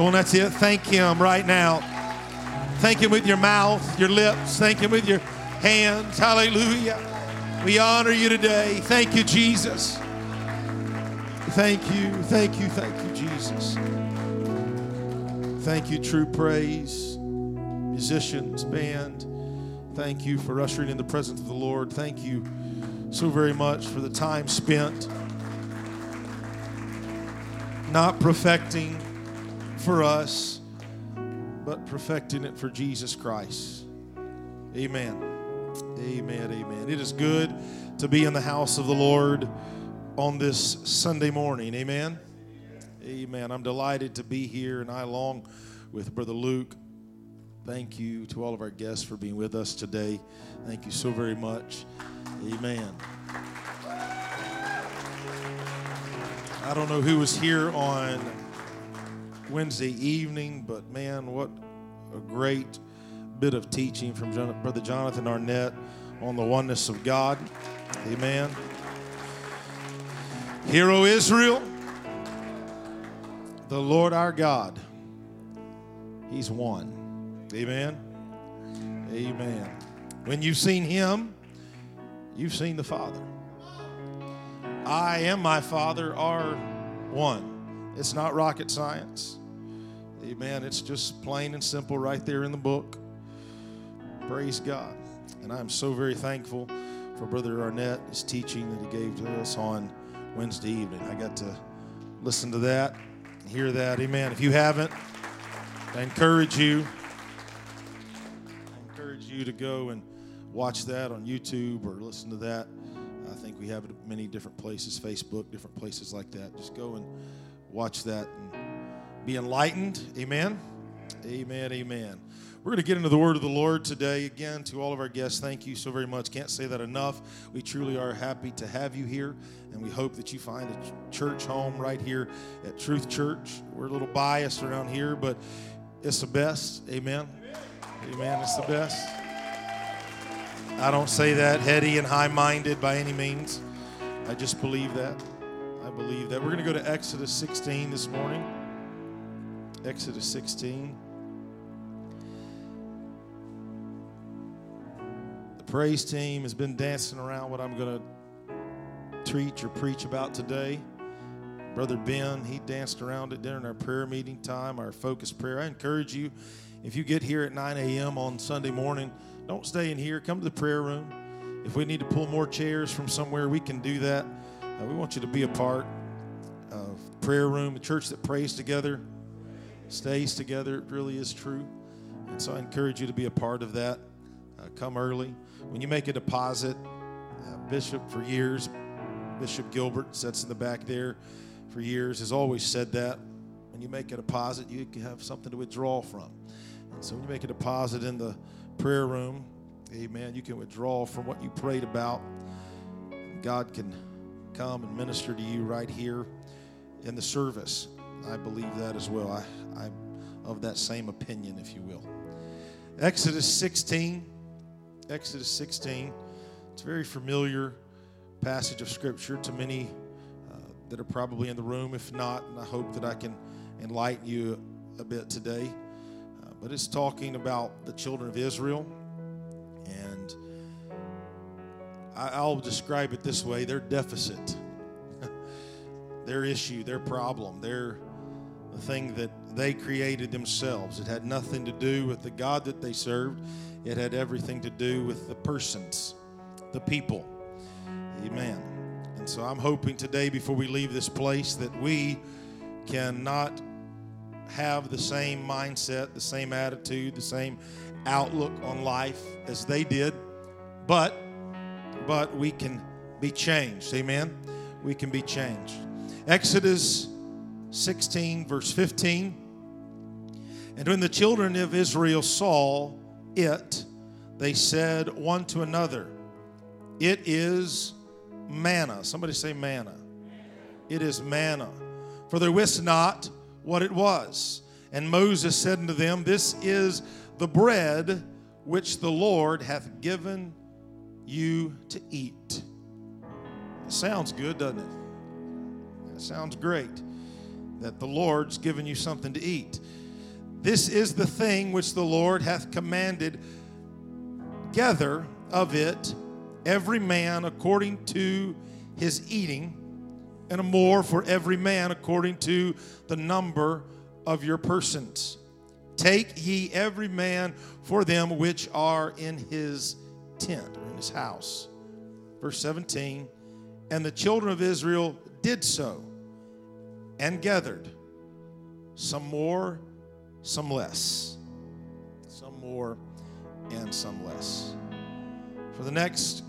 Come on, that's it. Thank Him right now. Thank Him with your mouth, your lips. Thank Him with your hands. Hallelujah. We honor you today. Thank you, Jesus. Thank you, thank you, thank you, Jesus. Thank you, True Praise, musicians, band. Thank you for ushering in the presence of the Lord. Thank you so very much for the time spent not perfecting for us, but perfecting it for Jesus Christ. Amen. Amen. Amen. It is good to be in the house of the Lord on this Sunday morning. Amen. Amen. I'm delighted to be here, and I, along with Brother Luke, thank you to all of our guests for being with us today. Thank you so very much. Amen. I don't know who was here on Wednesday evening, but man, what a great bit of teaching from Brother Jonathan Arnett on the oneness of God. Amen. Hero Israel, the Lord our God, He's one. Amen. Amen. When you've seen Him, you've seen the Father. I and my Father are one. It's not rocket science. Amen. It's just plain and simple right there in the book. Praise God. And I'm so very thankful for Brother Arnett, his teaching that he gave to us on Wednesday evening. I got to listen to that, hear that. Amen. If you haven't, I encourage you. I encourage you to go and watch that on YouTube or listen to that. I think we have it many different places, Facebook, different places like that. Just go and watch that and be enlightened. Amen. Amen. Amen. We're going to get into the word of the Lord today. Again, to all of our guests, thank you so very much. Can't say that enough. We truly are happy to have you here, and we hope that you find a church home right here at Truth Church. We're a little biased around here, but it's the best. Amen. Amen. It's the best. I don't say that heady and high minded by any means. I just believe that. I believe that. We're going to go to Exodus 16 this morning. Exodus 16. The praise team has been dancing around what I'm going to teach or preach about today. Brother Ben, he danced around it during our prayer meeting time, our focus prayer. I encourage you, if you get here at 9 a.m. on Sunday morning, don't stay in here. Come to the prayer room. If we need to pull more chairs from somewhere, we can do that. Uh, we want you to be a part of prayer room, a church that prays together, stays together. It really is true. And so I encourage you to be a part of that. Uh, come early. When you make a deposit, uh, Bishop for years, Bishop Gilbert sits in the back there for years, has always said that. When you make a deposit, you have something to withdraw from. And so when you make a deposit in the prayer room, amen, you can withdraw from what you prayed about. God can come and minister to you right here in the service. I believe that as well. I, I'm of that same opinion, if you will. Exodus 16. Exodus 16. It's a very familiar passage of Scripture to many uh, that are probably in the room. If not, and I hope that I can enlighten you a bit today. Uh, but it's talking about the children of Israel. And I, will describe it this way their deficit, their issue, their problem, their the thing that they created themselves. It had nothing to do with the God that they served. It had everything to do with the persons, the people. Amen. And so I'm hoping today, before we leave this place, that we cannot have the same mindset, the same attitude, the same outlook on life as they did, but but we can be changed. Amen. We can be changed. Exodus 16 verse 15. And when the children of Israel saw it, they said one to another, It is manna. Somebody say manna. It is manna. For they wist not what it was. And Moses said unto them, This is the bread which the Lord hath given you to eat. Sounds good, doesn't it? It sounds great. That the Lord's given you something to eat. This is the thing which the Lord hath commanded. Gather of it every man according to his eating, and a more for every man according to the number of your persons. Take ye every man for them which are in his tent or in his house. Verse 17 And the children of Israel did so and gathered, some more, some less. Some more and some less. For the next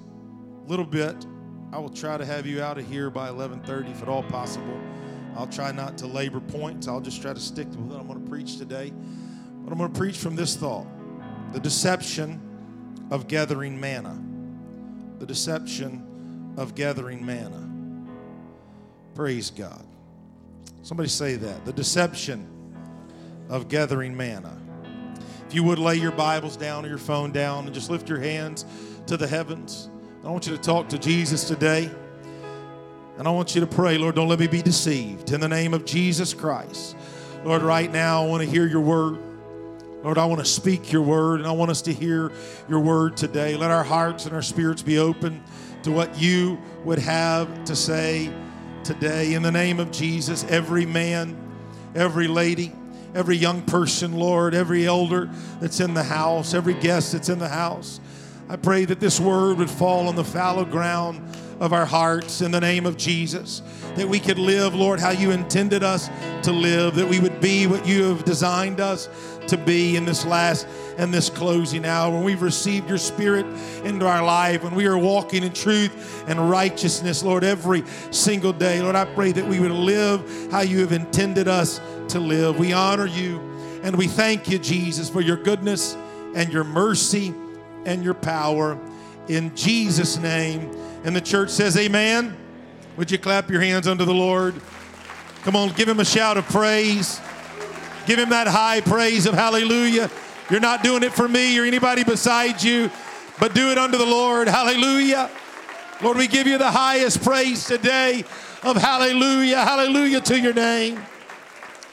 little bit, I will try to have you out of here by 11:30 if at all possible. I'll try not to labor points. I'll just try to stick to what I'm going to preach today. But I'm going to preach from this thought: the deception of gathering manna. The deception of gathering manna. Praise God. Somebody say that. The deception of gathering manna. If you would lay your Bibles down or your phone down and just lift your hands to the heavens. I want you to talk to Jesus today. And I want you to pray, Lord, don't let me be deceived. In the name of Jesus Christ. Lord, right now I want to hear your word. Lord, I want to speak your word and I want us to hear your word today. Let our hearts and our spirits be open to what you would have to say today. In the name of Jesus, every man, every lady, every young person, Lord, every elder that's in the house, every guest that's in the house, I pray that this word would fall on the fallow ground of our hearts in the name of Jesus. That we could live, Lord, how you intended us to live, that we would be what you have designed us to be in this last and this closing hour. When we've received your spirit into our life, when we are walking in truth and righteousness, Lord, every single day. Lord, I pray that we would live how you have intended us to live. We honor you and we thank you, Jesus, for your goodness and your mercy and your power. In Jesus' name. And the church says, Amen. Would you clap your hands unto the Lord? Come on, give him a shout of praise. Give him that high praise of hallelujah. You're not doing it for me or anybody beside you, but do it unto the Lord. Hallelujah. Lord, we give you the highest praise today of hallelujah. Hallelujah to your name.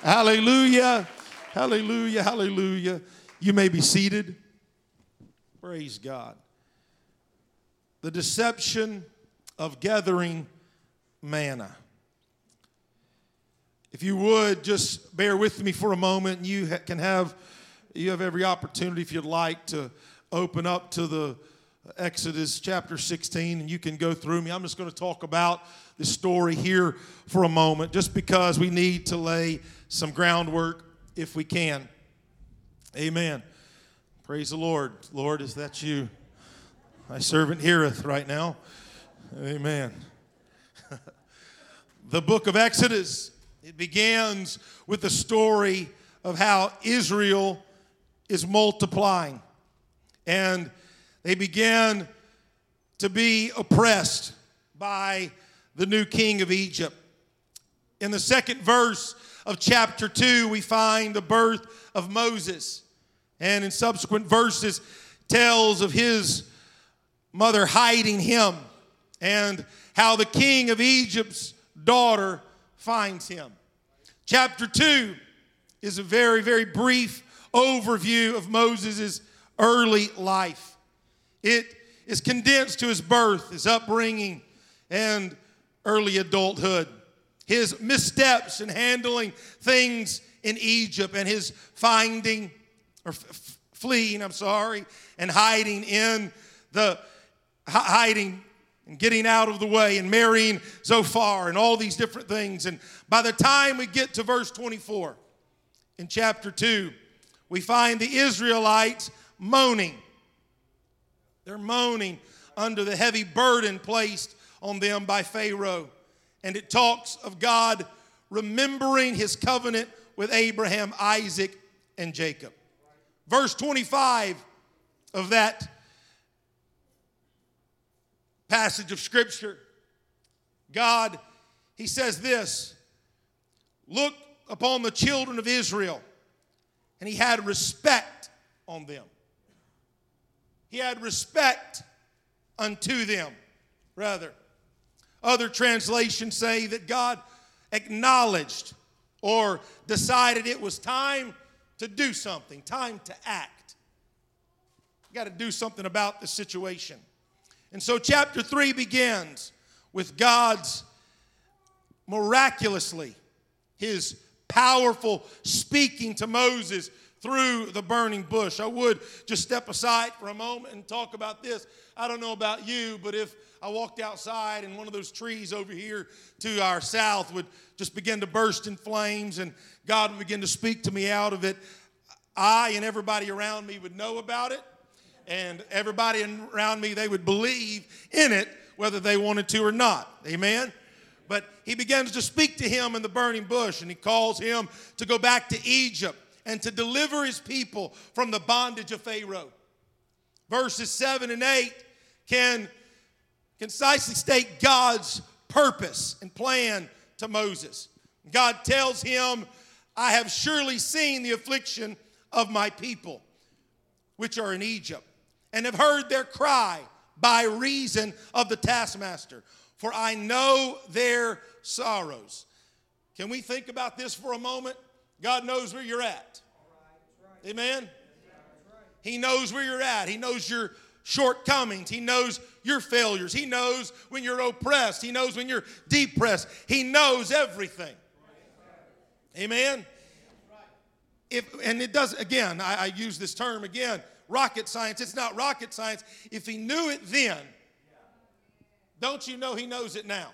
Hallelujah. Hallelujah. Hallelujah. You may be seated. Praise God the deception of gathering manna. If you would just bear with me for a moment, and you can have you have every opportunity if you'd like to open up to the Exodus chapter 16 and you can go through me. I'm just going to talk about the story here for a moment just because we need to lay some groundwork if we can. Amen. Praise the Lord. Lord, is that you? My servant heareth right now. Amen. the book of Exodus, it begins with the story of how Israel is multiplying. And they began to be oppressed by the new king of Egypt. In the second verse of chapter 2, we find the birth of Moses. And in subsequent verses, tells of his mother hiding him and how the king of Egypt's daughter finds him. Chapter 2 is a very, very brief overview of Moses' early life. It is condensed to his birth, his upbringing, and early adulthood. His missteps in handling things in Egypt and his finding, or f- fleeing, I'm sorry, and hiding in the hiding and getting out of the way and marrying Zipporah and all these different things. And by the time we get to verse 24 in chapter 2, we find the Israelites moaning. They're moaning under the heavy burden placed on them by Pharaoh. And it talks of God remembering his covenant with Abraham, Isaac, and Jacob. Verse 25 of that passage of Scripture, God, He says this Look upon the children of Israel, and He had respect on them. He had respect unto them, rather. Other translations say that God acknowledged or decided it was time to do something, time to act. Got to do something about the situation. And so, chapter 3 begins with God's miraculously, his powerful speaking to Moses through the burning bush. I would just step aside for a moment and talk about this. I don't know about you, but if I walked outside and one of those trees over here to our south would just begin to burst in flames and God would begin to speak to me out of it, I and everybody around me would know about it. And everybody around me, they would believe in it whether they wanted to or not. Amen? But he begins to speak to him in the burning bush and he calls him to go back to Egypt and to deliver his people from the bondage of Pharaoh. Verses 7 and 8 can concisely state God's purpose and plan to Moses. God tells him, I have surely seen the affliction of my people, which are in Egypt, and have heard their cry by reason of the taskmaster, for I know their sorrows. Can we think about this for a moment? God knows where you're at. Amen? He knows where you're at. He knows your shortcomings. He knows your failures. He knows when you're oppressed. He knows when you're depressed. He knows everything. Amen? If, and it does, again, I, I use this term again rocket science. It's not rocket science. If he knew it then, don't you know he knows it now?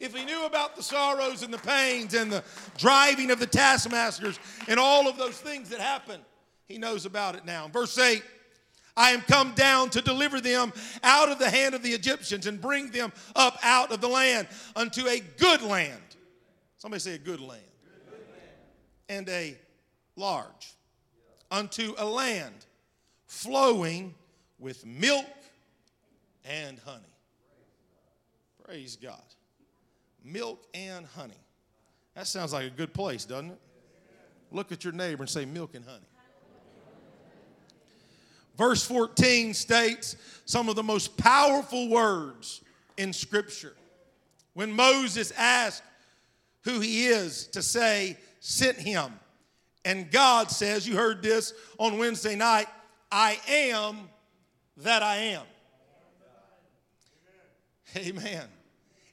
if he knew about the sorrows and the pains and the driving of the taskmasters and all of those things that happen, he knows about it now. Verse 8 I am come down to deliver them out of the hand of the Egyptians and bring them up out of the land unto a good land. Somebody say a good land. Good land. And a large. Unto a land flowing with milk and honey. Praise God milk and honey. That sounds like a good place, doesn't it? Look at your neighbor and say, milk and honey. Verse 14 states some of the most powerful words in Scripture. When Moses asked who he is to say, sent him. And God says, you heard this on Wednesday night, I am that I am. Amen.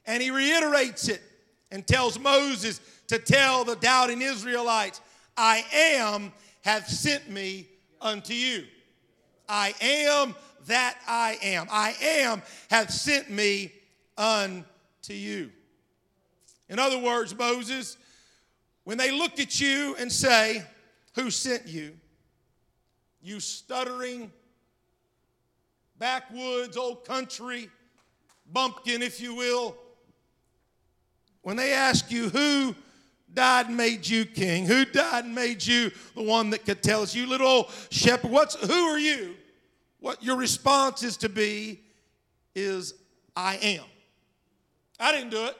And he reiterates it and tells Moses to tell the doubting Israelites, I am have sent me unto you. I am that I am. I am have sent me unto you. In other words, Moses, when they look at you and say, Who sent you? You stuttering, backwoods, old country, bumpkin, if you will, when they ask you who died and made you king, who died and made you the one that could tell us, you little shepherd, what's, who are you? What your response is to be is, I am. I didn't do it.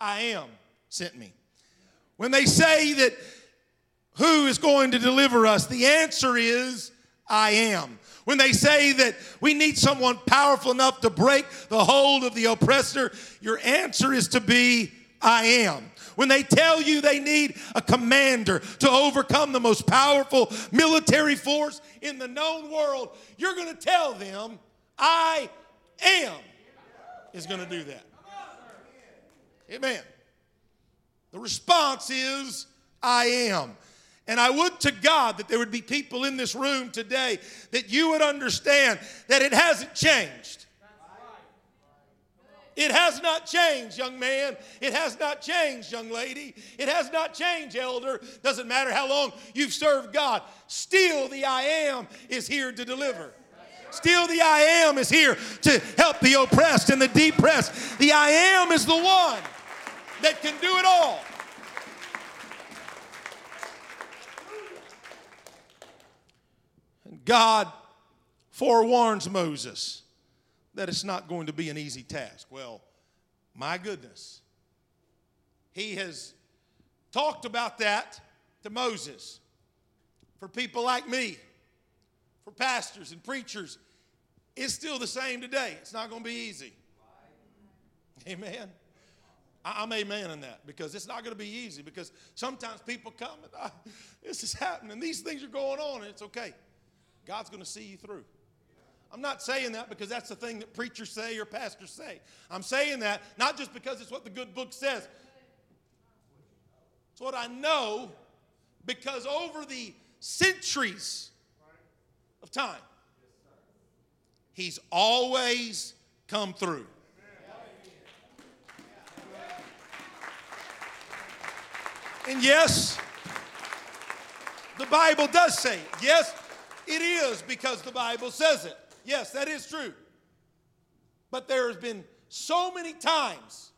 I am sent me. When they say that who is going to deliver us, the answer is, I am. When they say that we need someone powerful enough to break the hold of the oppressor, your answer is to be, I am. When they tell you they need a commander to overcome the most powerful military force in the known world, you're going to tell them, I am, is going to do that. Amen. The response is, I am. And I would to God that there would be people in this room today that you would understand that it hasn't changed. It has not changed, young man. It has not changed, young lady. It has not changed, elder. Doesn't matter how long you've served God. Still, the I am is here to deliver. Still, the I am is here to help the oppressed and the depressed. The I am is the one that can do it all. And God forewarns Moses that it's not going to be an easy task. Well, my goodness. He has talked about that to Moses. For people like me, for pastors and preachers, it's still the same today. It's not going to be easy. Amen. I'm amen in that because it's not going to be easy because sometimes people come and ah, this is happening. These things are going on and it's okay. God's going to see you through. I'm not saying that because that's the thing that preachers say or pastors say. I'm saying that not just because it's what the good book says. It's what I know because over the centuries of time, He's always come through. And yes, the Bible does say it. Yes, it is because the Bible says it. Yes, that is true. But there has been so many times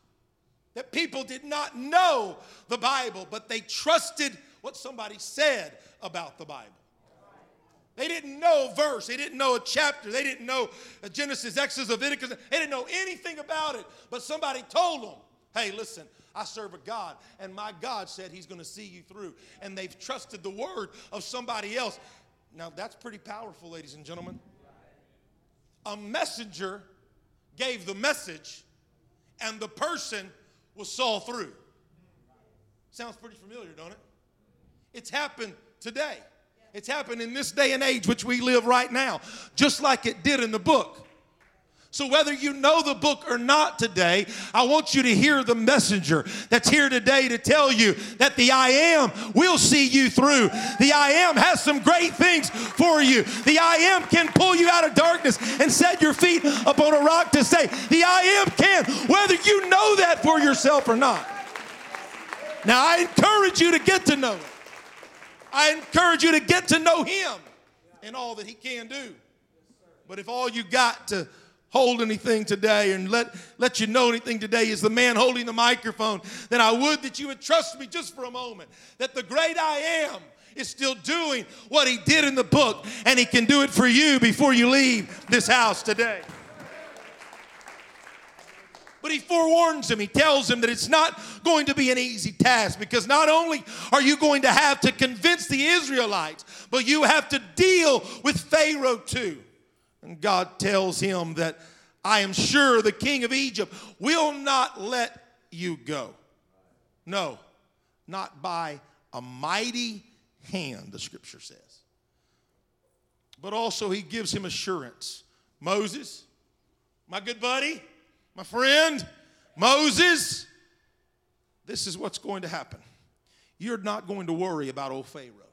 that people did not know the Bible, but they trusted what somebody said about the Bible. They didn't know a verse, they didn't know a chapter, they didn't know Genesis, Exodus, Leviticus, they didn't know anything about it, but somebody told them, hey, listen, I serve a God, and my God said He's going to see you through. And they've trusted the word of somebody else. Now, that's pretty powerful, ladies and gentlemen. A messenger gave the message, and the person was saw through. Sounds pretty familiar, don't it? It's happened today. It's happened in this day and age which we live right now, just like it did in the book. So, whether you know the book or not today, I want you to hear the messenger that's here today to tell you that the I am will see you through. The I am has some great things for you. The I am can pull you out of darkness and set your feet upon a rock to say, The I am can, whether you know that for yourself or not. Now, I encourage you to get to know it. I encourage you to get to know Him and all that He can do. But if all you got to hold anything today and let, let you know anything today is the man holding the microphone, then I would that you would trust me just for a moment that the great I am is still doing what he did in the book, and he can do it for you before you leave this house today. But he forewarns him, he tells him that it's not going to be an easy task because not only are you going to have to convince the Israelites, but you have to deal with Pharaoh too. And God tells him that I am sure the king of Egypt will not let you go. No, not by a mighty hand, the scripture says. But also, he gives him assurance. Moses, my good buddy, my friend, Moses, this is what's going to happen. You're not going to worry about old Pharaoh.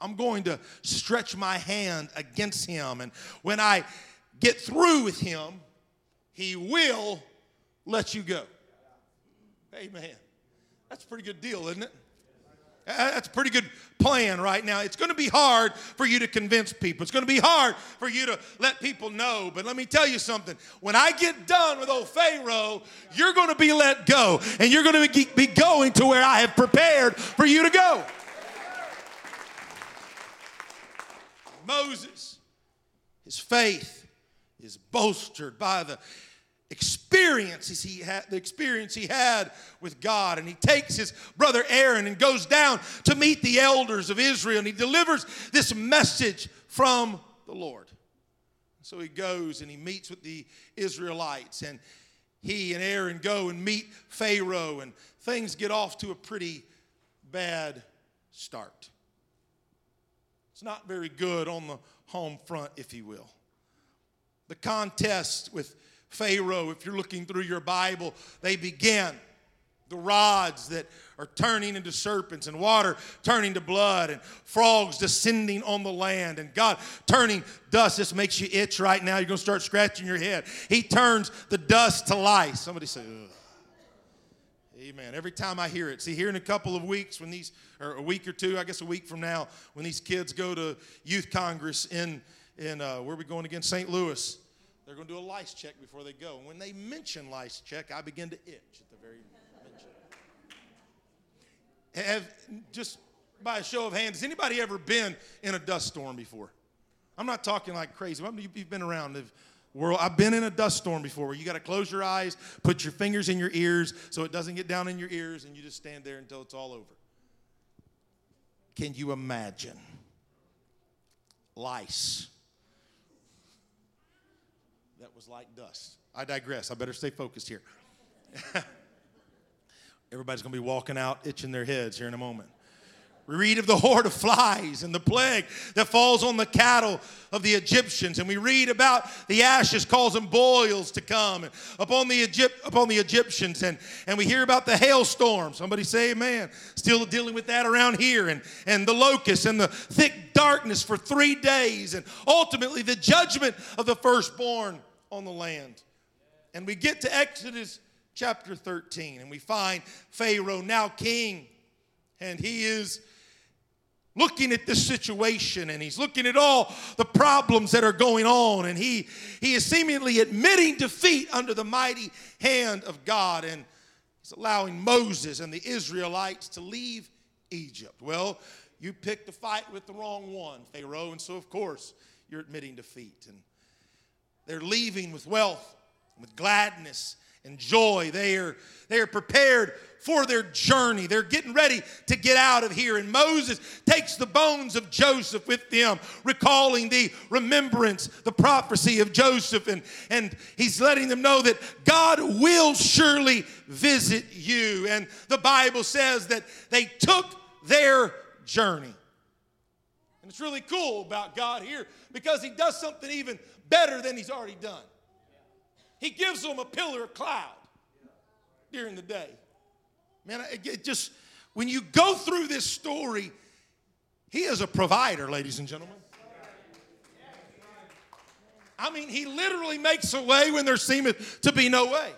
I'm going to stretch my hand against him. And when I get through with him, he will let you go. Amen. That's a pretty good deal, isn't it? That's a pretty good plan right now. It's going to be hard for you to convince people. It's going to be hard for you to let people know. But let me tell you something. When I get done with old Pharaoh, you're going to be let go. And you're going to be going to where I have prepared for you to go. Moses, his faith is bolstered by the experiences he had the experience he had with God. And he takes his brother Aaron and goes down to meet the elders of Israel. And he delivers this message from the Lord. So he goes and he meets with the Israelites. And he and Aaron go and meet Pharaoh. And things get off to a pretty bad start. It's not very good on the home front, if you will. The contest with Pharaoh, if you're looking through your Bible, they began. The rods that are turning into serpents, and water turning to blood, and frogs descending on the land, and God turning dust. This makes you itch right now. You're going to start scratching your head. He turns the dust to life. Somebody say, Ugh. Amen. Every time I hear it. See, here in a couple of weeks, when these, or a week or two, I guess a week from now, when these kids go to youth congress in, in uh, where are we going again? St. Louis, they're going to do a lice check before they go. And when they mention lice check, I begin to itch at the very mention. Have, just by a show of hands, has anybody ever been in a dust storm before? I'm not talking like crazy. You've been around world. I've been in a dust storm before where you got to close your eyes, put your fingers in your ears so it doesn't get down in your ears, and you just stand there until it's all over. Can you imagine? Lice. That was like dust. I digress. I better stay focused here. Everybody's going to be walking out itching their heads here in a moment. We read of the horde of flies and the plague that falls on the cattle of the Egyptians. And we read about the ashes causing boils to come upon the, Egypt, upon the Egyptians. And, and we hear about the hailstorm. Somebody say amen. Still dealing with that around here. And, and the locusts and the thick darkness for three days. And ultimately the judgment of the firstborn on the land. And we get to Exodus chapter 13 and we find Pharaoh now king. And he is looking at this situation and he's looking at all the problems that are going on and he he is seemingly admitting defeat under the mighty hand of God and he's allowing Moses and the Israelites to leave Egypt. Well, you picked a fight with the wrong one, Pharaoh, and so of course you're admitting defeat and they're leaving with wealth, with gladness and joy. They are they are prepared for their journey. They're getting ready to get out of here. And Moses takes the bones of Joseph with them, recalling the remembrance, the prophecy of Joseph. And, and he's letting them know that God will surely visit you. And the Bible says that they took their journey. And it's really cool about God here because he does something even better than he's already done. He gives them a pillar of cloud during the day. Man, it just, when you go through this story, he is a provider, ladies and gentlemen. I mean, he literally makes a way when there seemeth to be no way.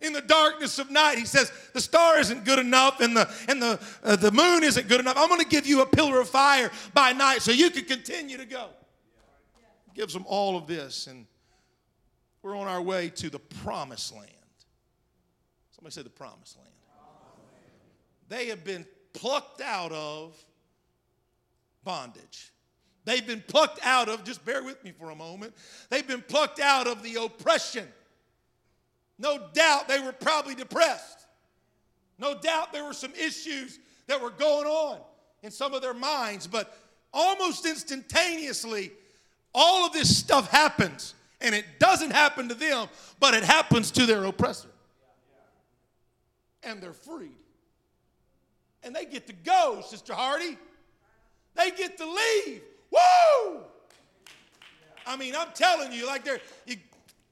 In the darkness of night, he says, the star isn't good enough and the, and the, uh, the moon isn't good enough. I'm going to give you a pillar of fire by night so you can continue to go. Gives them all of this, and we're on our way to the promised land. Somebody say the promised land. They have been plucked out of bondage. They've been plucked out of, just bear with me for a moment, they've been plucked out of the oppression. No doubt they were probably depressed. No doubt there were some issues that were going on in some of their minds, but almost instantaneously, all of this stuff happens. And it doesn't happen to them, but it happens to their oppressor. And they're freed and they get to go, Sister Hardy. They get to leave. Woo! I mean, I'm telling you, like they're, you,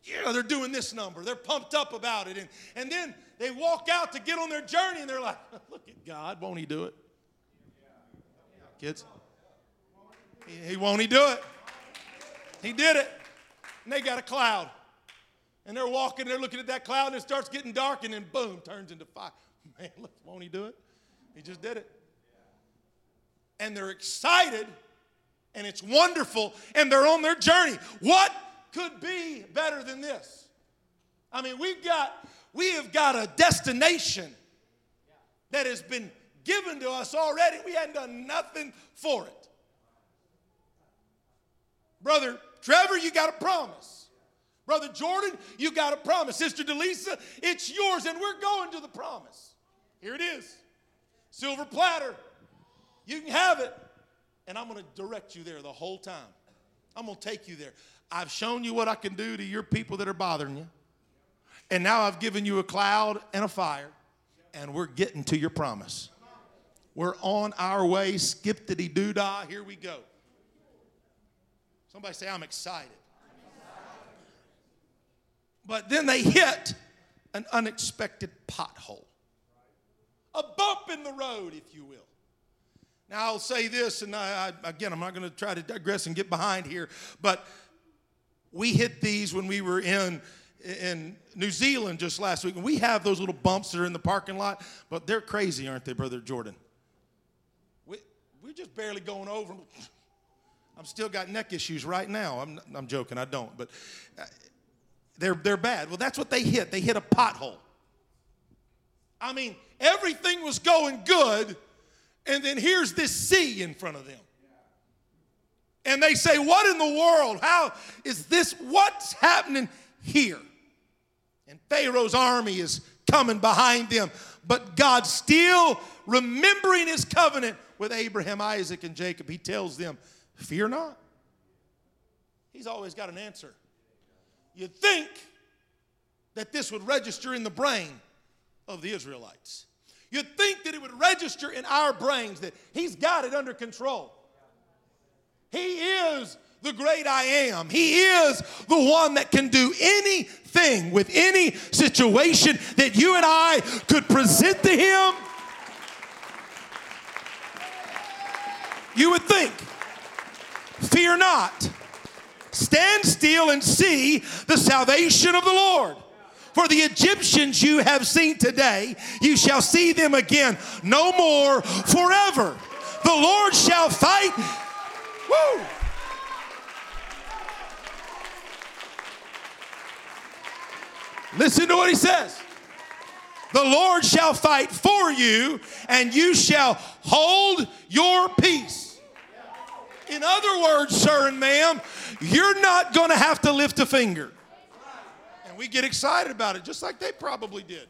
you know, they're doing this number. They're pumped up about it. And, and then they walk out to get on their journey and they're like, look at God, won't he do it? Kids? He, he won't he do it? He did it. And they got a cloud. And they're walking, they're looking at that cloud, and it starts getting dark, and then boom, turns into fire. Man, look, won't he do it? He just did it. And they're excited and it's wonderful and they're on their journey. What could be better than this? I mean, we've got we have got a destination that has been given to us already. We hadn't done nothing for it. Brother Trevor, you got a promise. Brother Jordan, you got a promise. Sister Delisa, it's yours, and we're going to the promise. Here it is silver platter. You can have it. And I'm going to direct you there the whole time. I'm going to take you there. I've shown you what I can do to your people that are bothering you. And now I've given you a cloud and a fire, and we're getting to your promise. We're on our way, skip skippity doo dah, here we go. Somebody say, I'm excited. But then they hit an unexpected pothole a bump in the road, if you will. Now, I'll say this, and I, I, again, I'm not going to try to digress and get behind here, but we hit these when we were in in New Zealand just last week, and we have those little bumps that are in the parking lot, but they're crazy, aren't they, Brother Jordan? We, we're just barely going over them. I'm still got neck issues right now. I'm, I'm joking, I don't, but uh, they're, they're bad. Well, that's what they hit. They hit a pothole. I mean, everything was going good, and then here's this sea in front of them. And they say, What in the world? How is this? What's happening here? And Pharaoh's army is coming behind them. But God, still remembering his covenant with Abraham, Isaac, and Jacob, he tells them, Fear not. He's always got an answer. You'd think that this would register in the brain of the Israelites. You'd think that it would register in our brains that he's got it under control. He is the great I am. He is the one that can do anything with any situation that you and I could present to him. You would think, fear not, stand still and see the salvation of the Lord. For the Egyptians you have seen today, you shall see them again no more forever. The Lord shall fight. Woo! Listen to what he says. The Lord shall fight for you, and you shall hold your peace. In other words, sir and ma'am, you're not going to have to lift a finger. And we get excited about it, just like they probably did.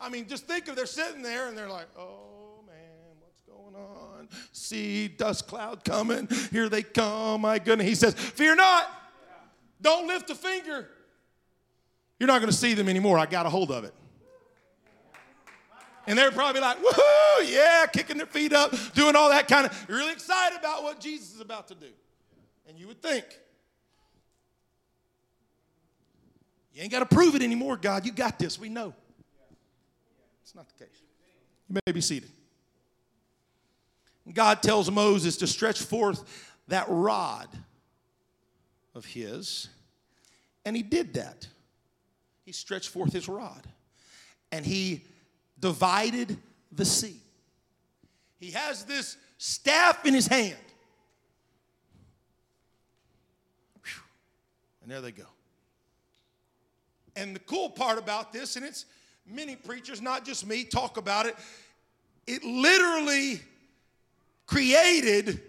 I mean, just think of they're sitting there and they're like, oh man, what's going on? See, dust cloud coming. Here they come. My goodness. He says, Fear not. Don't lift a finger. You're not going to see them anymore. I got a hold of it. And they're probably like, woohoo, yeah, kicking their feet up, doing all that kind of, really excited about what Jesus is about to do. And you would think, you ain't got to prove it anymore, God. You got this. We know. It's not the case. You may be seated. God tells Moses to stretch forth that rod of his, and he did that he stretched forth his rod and he divided the sea. He has this staff in his hand. And there they go. And the cool part about this, and it's many preachers, not just me, talk about it, it literally created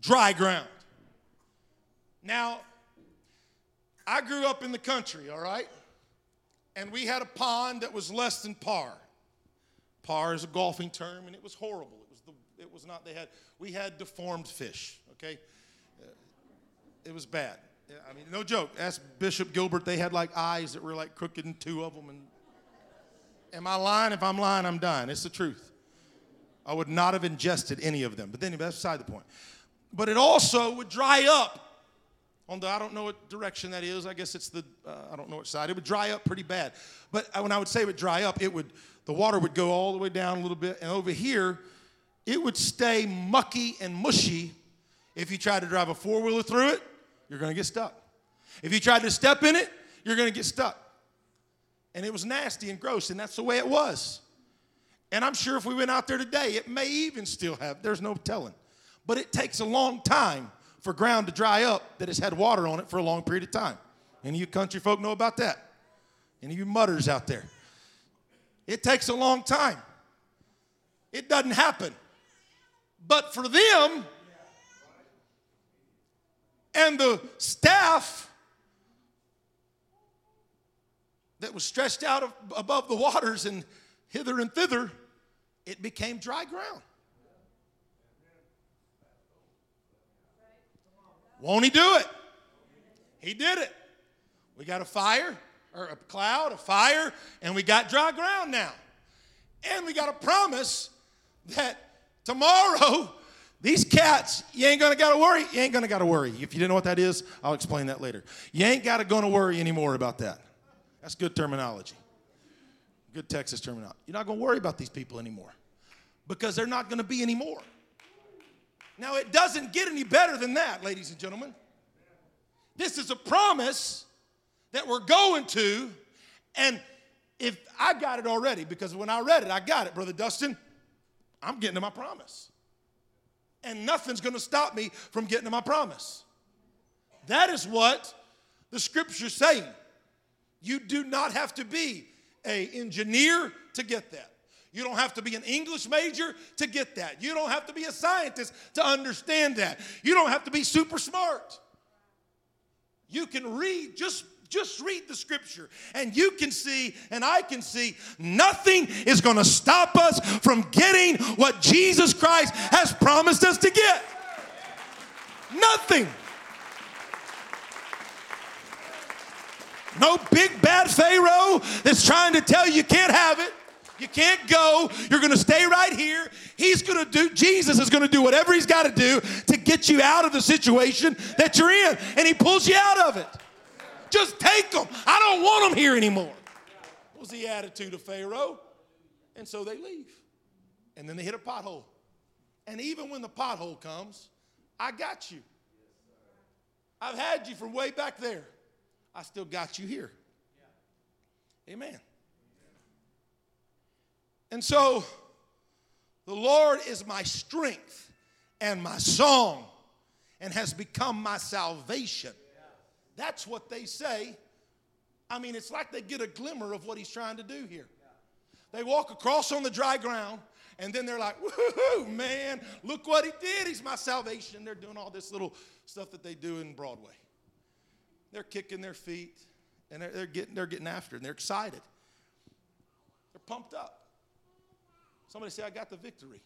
dry ground. Now, I grew up in the country, all right? and we had a pond that was less than par. Par is a golfing term, and it was horrible. It was the, it was not. They had we had deformed fish. Okay, uh, it was bad. I mean, no joke. Ask Bishop Gilbert. They had like eyes that were like crooked, and two of them. And am I lying? If I'm lying, I'm dying. It's the truth. I would not have ingested any of them. But then that's beside the point. But it also would dry up on the I don't know what direction that is. I guess it's the uh, I don't know what side. It would dry up pretty bad. But when I would say it would dry up, it would the water would go all the way down a little bit, and over here, it would stay mucky and mushy. If you tried to drive a four wheeler through it, you're going to get stuck. If you tried to step in it, you're going to get stuck. And it was nasty and gross, and that's the way it was. And I'm sure if we went out there today, it may even still have, there's no telling. But it takes a long time for ground to dry up that has had water on it for a long period of time. Any of you country folk know about that? Any of you mutters out there? It takes a long time. It doesn't happen. But for them and the staff that was stretched out above the waters and hither and thither, it became dry ground. Won't he do it? He did it. We got a fire, or a cloud, a fire, and we got dry ground now. And we got a promise that tomorrow, these cats, you ain't gonna gotta worry. You ain't gonna gotta worry. If you didn't know what that is, I'll explain that later. You ain't gotta gonna worry anymore about that. That's good terminology. Good Texas terminology. You're not gonna worry about these people anymore because they're not gonna be anymore. Now, it doesn't get any better than that, ladies and gentlemen. This is a promise that we're going to, and if I got it already, because when I read it, I got it, Brother Dustin, I'm getting to my promise. And nothing's gonna stop me from getting to my promise. That is what the scripture's saying. You do not have to be a engineer to get that. You don't have to be an English major to get that. You don't have to be a scientist to understand that. You don't have to be super smart. You can read, just, just read the scripture, and you can see, and I can see, nothing is going to stop us from getting what Jesus Christ has promised us to get. Nothing. No big bad Pharaoh that's trying to tell you you can't have it. You can't go. You're going to stay right here. He's going to do, Jesus is going to do whatever he's got to do to get you out of the situation that you're in. And he pulls you out of it. Just take them. I don't want them here anymore. Was the attitude of Pharaoh. And so they leave. And then they hit a pothole. And even when the pothole comes, I got you. I've had you from way back there. I still got you here. Amen. And so the Lord is my strength and my song and has become my salvation. That's what they say. I mean, it's like they get a glimmer of what he's trying to do here. They walk across on the dry ground, and then they're like, woohoo, man, look what he did. He's my salvation. They're doing all this little stuff that they do in Broadway. They're kicking their feet, and they're, they're getting, they're getting after it, and they're excited. They're pumped up. Somebody say, I got the victory.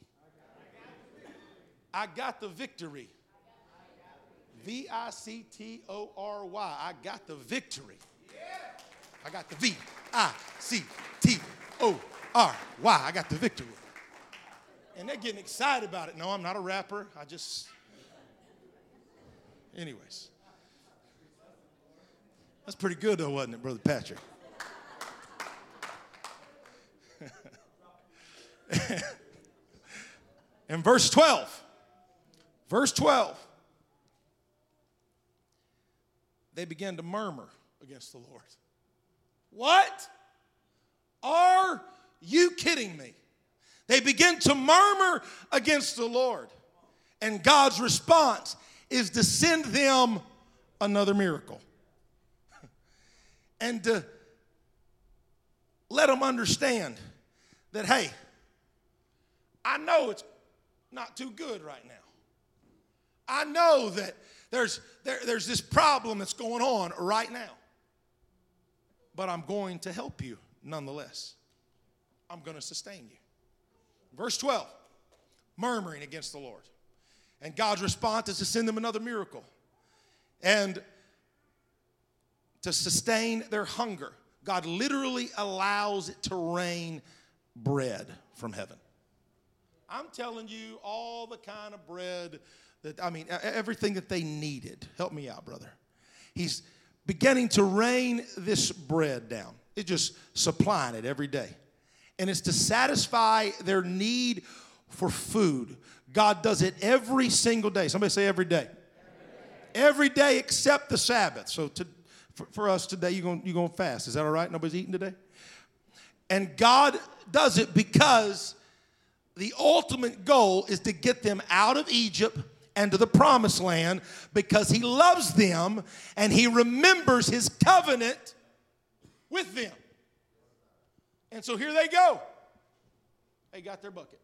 I got the victory. V I C T O R Y. I got the victory. I got the V I C T O R Y. I got the victory. And they're getting excited about it. No, I'm not a rapper. I just. Anyways. That's pretty good, though, wasn't it, Brother Patrick? In verse 12, verse 12, they began to murmur against the Lord. What? Are you kidding me? They begin to murmur against the Lord. And God's response is to send them another miracle. and to let them understand that, hey, I know it's not too good right now. I know that there's, there, there's this problem that's going on right now. But I'm going to help you nonetheless. I'm going to sustain you. Verse 12 murmuring against the Lord. And God's response is to send them another miracle and to sustain their hunger. God literally allows it to rain bread from heaven. I'm telling you all the kind of bread that, I mean, everything that they needed. Help me out, brother. He's beginning to rain this bread down. It's just supplying it every day. And it's to satisfy their need for food. God does it every single day. Somebody say every day. Every day except the Sabbath. So to, for, for us today, you're going you're to fast. Is that all right? Nobody's eating today? And God does it because the ultimate goal is to get them out of Egypt and to the promised land because he loves them and he remembers his covenant with them. And so here they go. They got their bucket.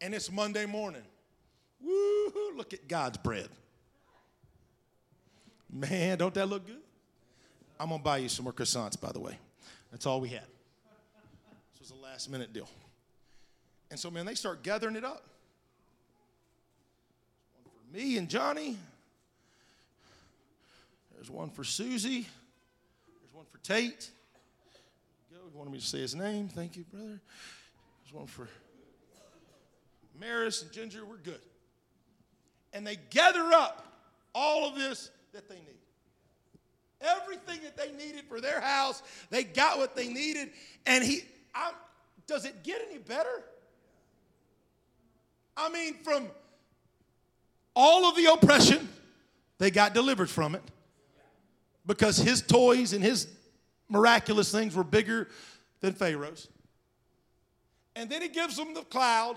And it's Monday morning. Woo, look at God's bread. Man, don't that look good? I'm going to buy you some more croissants, by the way. That's all we had This was a last minute deal. And so, man, they start gathering it up. Me and Johnny. There's one for Susie. There's one for Tate. Go. You wanted me to say his name? Thank you, brother. There's one for Maris and Ginger. We're good. And they gather up all of this that they need. Everything that they needed for their house, they got what they needed. And he, I'm, does it get any better? I mean, from all of the oppression, they got delivered from it because his toys and his miraculous things were bigger than Pharaoh's. And then he gives them the cloud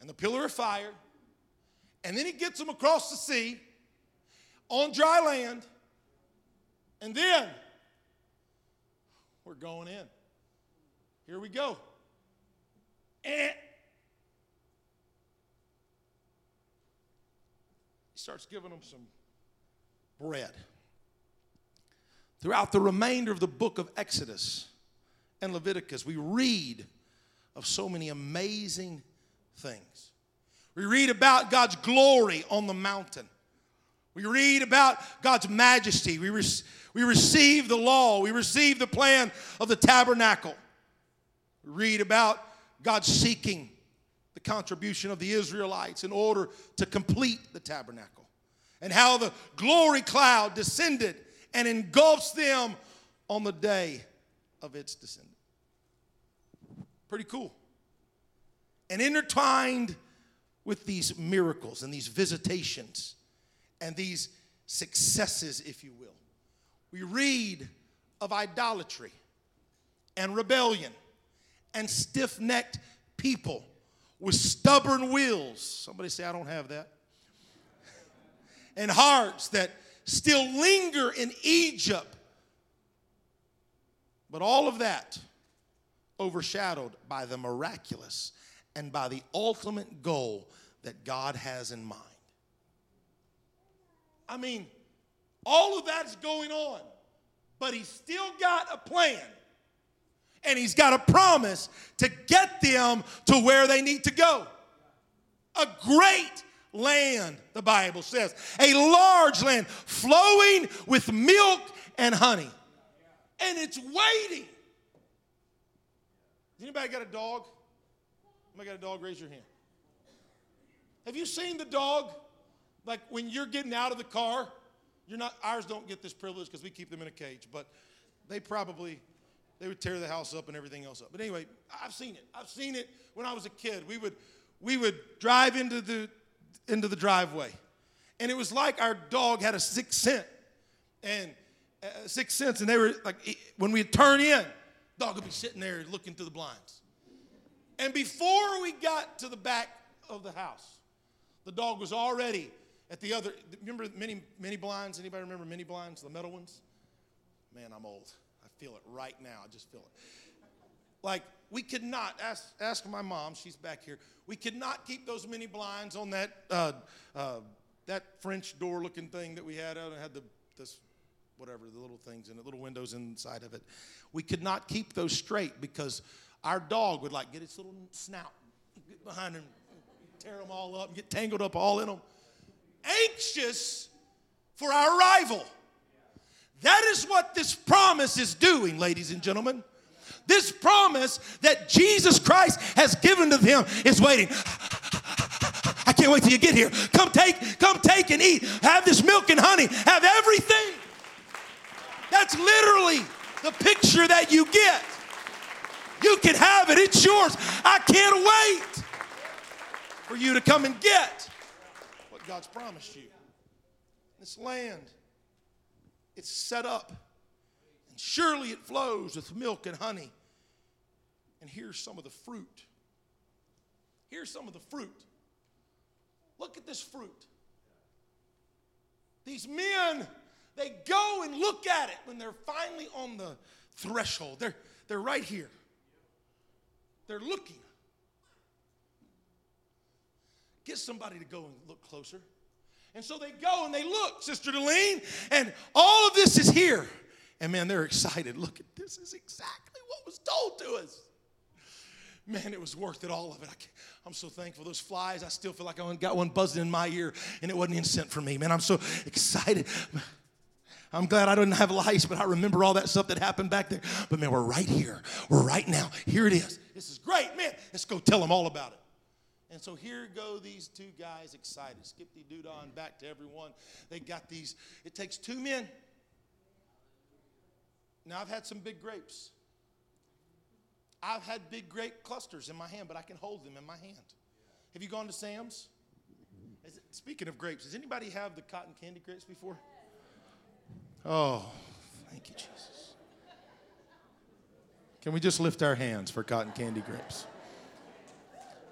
and the pillar of fire. And then he gets them across the sea on dry land. And then we're going in. Here we go. Eh. He starts giving them some bread. Throughout the remainder of the book of Exodus and Leviticus, we read of so many amazing things. We read about God's glory on the mountain. We read about God's majesty. We, re- we receive the law. We receive the plan of the tabernacle. We read about God seeking the contribution of the Israelites in order to complete the tabernacle and how the glory cloud descended and engulfs them on the day of its descent. Pretty cool. And intertwined with these miracles and these visitations and these successes, if you will, we read of idolatry and rebellion and stiff necked people with stubborn wills. Somebody say, I don't have that. and hearts that still linger in Egypt. But all of that overshadowed by the miraculous and by the ultimate goal that God has in mind. I mean, all of that's going on, but He's still got a plan and He's got a promise to get them to where they need to go. A great land, the Bible says, a large land flowing with milk and honey. And it's waiting anybody got a dog? Anybody got a dog? Raise your hand. Have you seen the dog? Like when you're getting out of the car, you're not, ours don't get this privilege because we keep them in a cage, but they probably, they would tear the house up and everything else up. But anyway, I've seen it. I've seen it when I was a kid. We would, we would drive into the, into the driveway. And it was like our dog had a sixth sense. And uh, sixth sense. And they were like, when we turn in, Dog would be sitting there looking through the blinds. And before we got to the back of the house, the dog was already at the other. Remember many mini blinds? Anybody remember mini blinds, the metal ones? Man, I'm old. Feel it right now. I just feel it. Like we could not ask ask my mom. She's back here. We could not keep those mini blinds on that uh, uh, that French door looking thing that we had out. It had the this whatever, the little things and the little windows inside of it. We could not keep those straight because our dog would like get its little snout get behind him, tear them all up, get tangled up all in them. Anxious for our arrival. That is what this promise is doing, ladies and gentlemen. This promise that Jesus Christ has given to them is waiting. I can't wait till you get here. Come take, come take and eat. Have this milk and honey. Have everything. That's literally the picture that you get. You can have it, it's yours. I can't wait for you to come and get what God's promised you. This land, it's set up, and surely it flows with milk and honey. And here's some of the fruit. Here's some of the fruit. Look at this fruit. These men they go and look at it when they're finally on the threshold. They're, they're right here. They're looking. Get somebody to go and look closer. And so they go and they look, Sister Delene, and all of this is here. And man, they're excited. Look at this, is exactly what was told to us. Man, it was worth it, all of it. I am so thankful. Those flies, I still feel like I got one buzzing in my ear, and it wasn't even sent for me. Man, I'm so excited. I'm glad I didn't have lice, but I remember all that stuff that happened back there. But man, we're right here. We're right now. Here it is. This is great, man. Let's go tell them all about it. And so here go these two guys excited. Skippy Doodah and back to everyone. They got these. It takes two men. Now I've had some big grapes. I've had big grape clusters in my hand, but I can hold them in my hand. Have you gone to Sam's? It, speaking of grapes, does anybody have the cotton candy grapes before? Oh, thank you, Jesus. Can we just lift our hands for cotton candy grapes?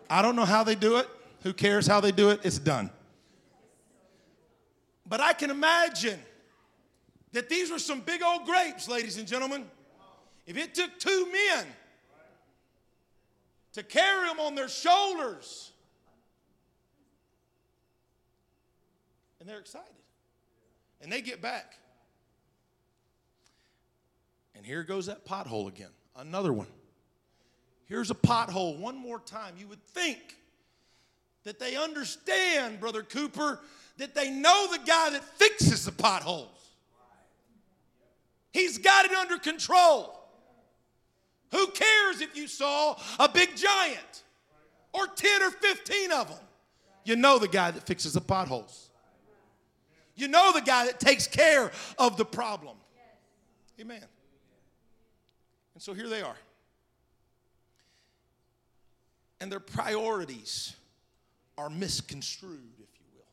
I don't know how they do it. Who cares how they do it? It's done. But I can imagine that these were some big old grapes, ladies and gentlemen. If it took two men to carry them on their shoulders, and they're excited, and they get back. And here goes that pothole again. Another one. Here's a pothole one more time. You would think that they understand, Brother Cooper, that they know the guy that fixes the potholes. He's got it under control. Who cares if you saw a big giant or 10 or 15 of them? You know the guy that fixes the potholes. You know the guy that takes care of the problem. Amen. And so here they are. And their priorities are misconstrued, if you will.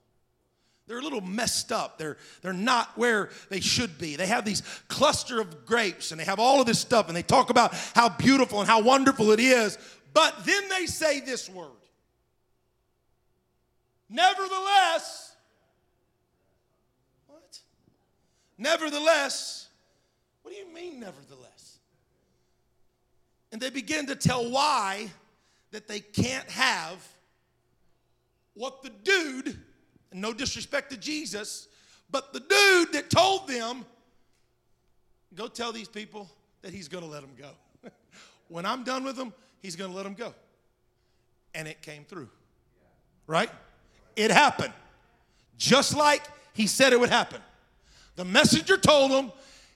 They're a little messed up. They're, they're not where they should be. They have these cluster of grapes and they have all of this stuff and they talk about how beautiful and how wonderful it is. But then they say this word. Nevertheless, what? Nevertheless, what do you mean, nevertheless? And they begin to tell why that they can't have what the dude, and no disrespect to Jesus, but the dude that told them, go tell these people that he's going to let them go. when I'm done with them, he's going to let them go. And it came through. Right? It happened. Just like he said it would happen. The messenger told them,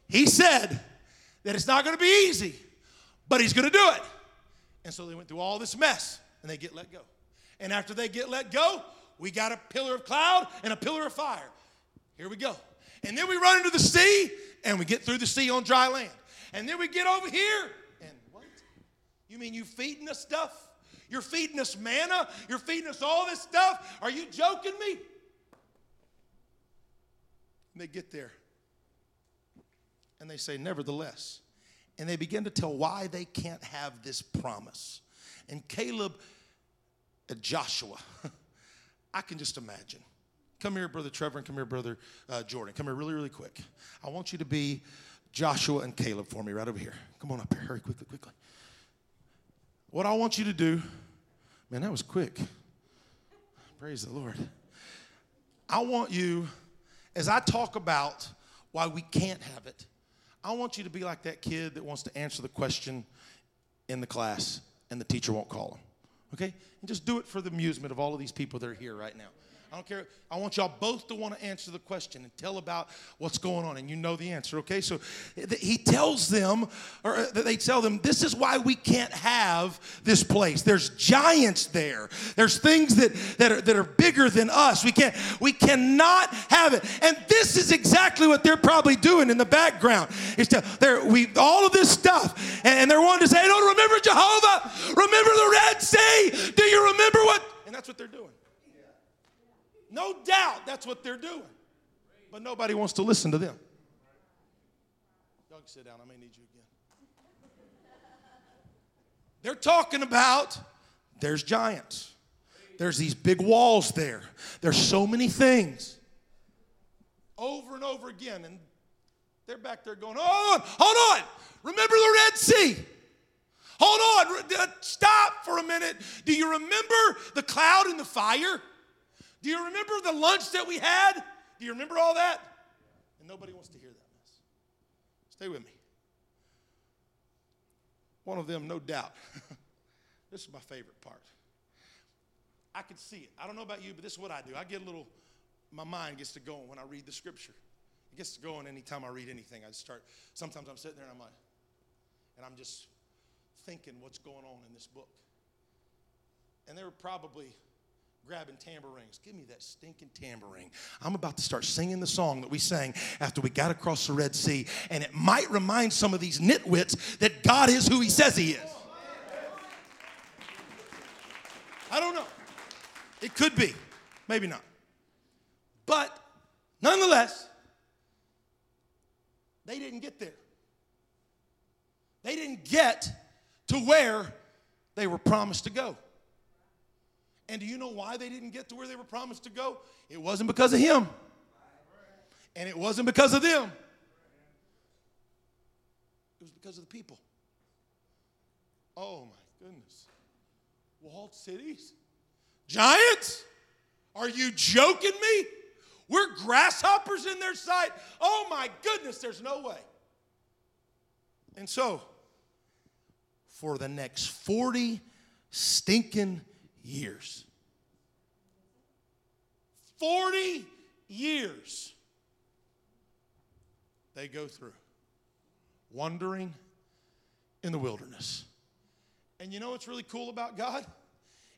he said that it's not going to be easy, but he's going to do it. And so they went through all this mess and they get let go. And after they get let go, we got a pillar of cloud and a pillar of fire. Here we go. And then we run into the sea and we get through the sea on dry land. And then we get over here and what? You mean you feeding us stuff? You're feeding us manna? You're feeding us all this stuff? Are you joking me? And they get there and they say, Nevertheless. And they begin to tell why they can't have this promise. And Caleb and Joshua, I can just imagine. Come here, Brother Trevor, and come here, Brother uh, Jordan. Come here really, really quick. I want you to be Joshua and Caleb for me right over here. Come on up here. Hurry, quickly, quickly. What I want you to do, man, that was quick. Praise the Lord. I want you, as I talk about why we can't have it, I want you to be like that kid that wants to answer the question in the class and the teacher won't call him. Okay? And just do it for the amusement of all of these people that are here right now. I don't care. I want y'all both to want to answer the question and tell about what's going on, and you know the answer, okay? So he tells them, or uh, they tell them, this is why we can't have this place. There's giants there. There's things that, that, are, that are bigger than us. We can't, we cannot have it. And this is exactly what they're probably doing in the background. Is to, they're, we, all of this stuff, and, and they're wanting to say, don't remember Jehovah, remember the Red Sea. Do you remember what? And that's what they're doing. No doubt that's what they're doing. But nobody wants to listen to them. Y'all can sit down. I may need you again. They're talking about there's giants. There's these big walls there. There's so many things. Over and over again. And they're back there going, hold on, hold on. Remember the Red Sea. Hold on, uh, stop for a minute. Do you remember the cloud and the fire? Do you remember the lunch that we had? Do you remember all that? And nobody wants to hear that mess. Stay with me. One of them, no doubt. this is my favorite part. I can see it. I don't know about you, but this is what I do. I get a little, my mind gets to going when I read the scripture. It gets to going anytime I read anything. I start, sometimes I'm sitting there and I'm like, and I'm just thinking what's going on in this book. And there were probably grabbing tambourines. Give me that stinking tambourine. I'm about to start singing the song that we sang after we got across the Red Sea, and it might remind some of these nitwits that God is who He says He is. I don't know. It could be, maybe not. But nonetheless, they didn't get there. They didn't get to where they were promised to go. And do you know why they didn't get to where they were promised to go? It wasn't because of him. And it wasn't because of them. It was because of the people. Oh my goodness. Walled cities? Giants? Are you joking me? We're grasshoppers in their sight. Oh my goodness, there's no way. And so, for the next 40 stinking years. 40 years they go through wandering in the wilderness. And you know what's really cool about God?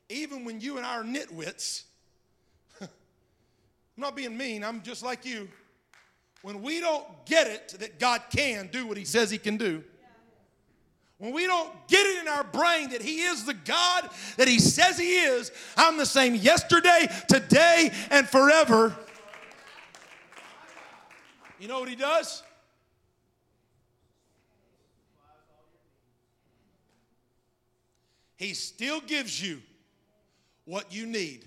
Even when you and I are nitwits, I'm not being mean, I'm just like you. When we don't get it that God can do what He says He can do, when we don't get it in our brain that He is the God that He says He is, I'm the same yesterday, today, and forever. You know what He does? He still gives you what you need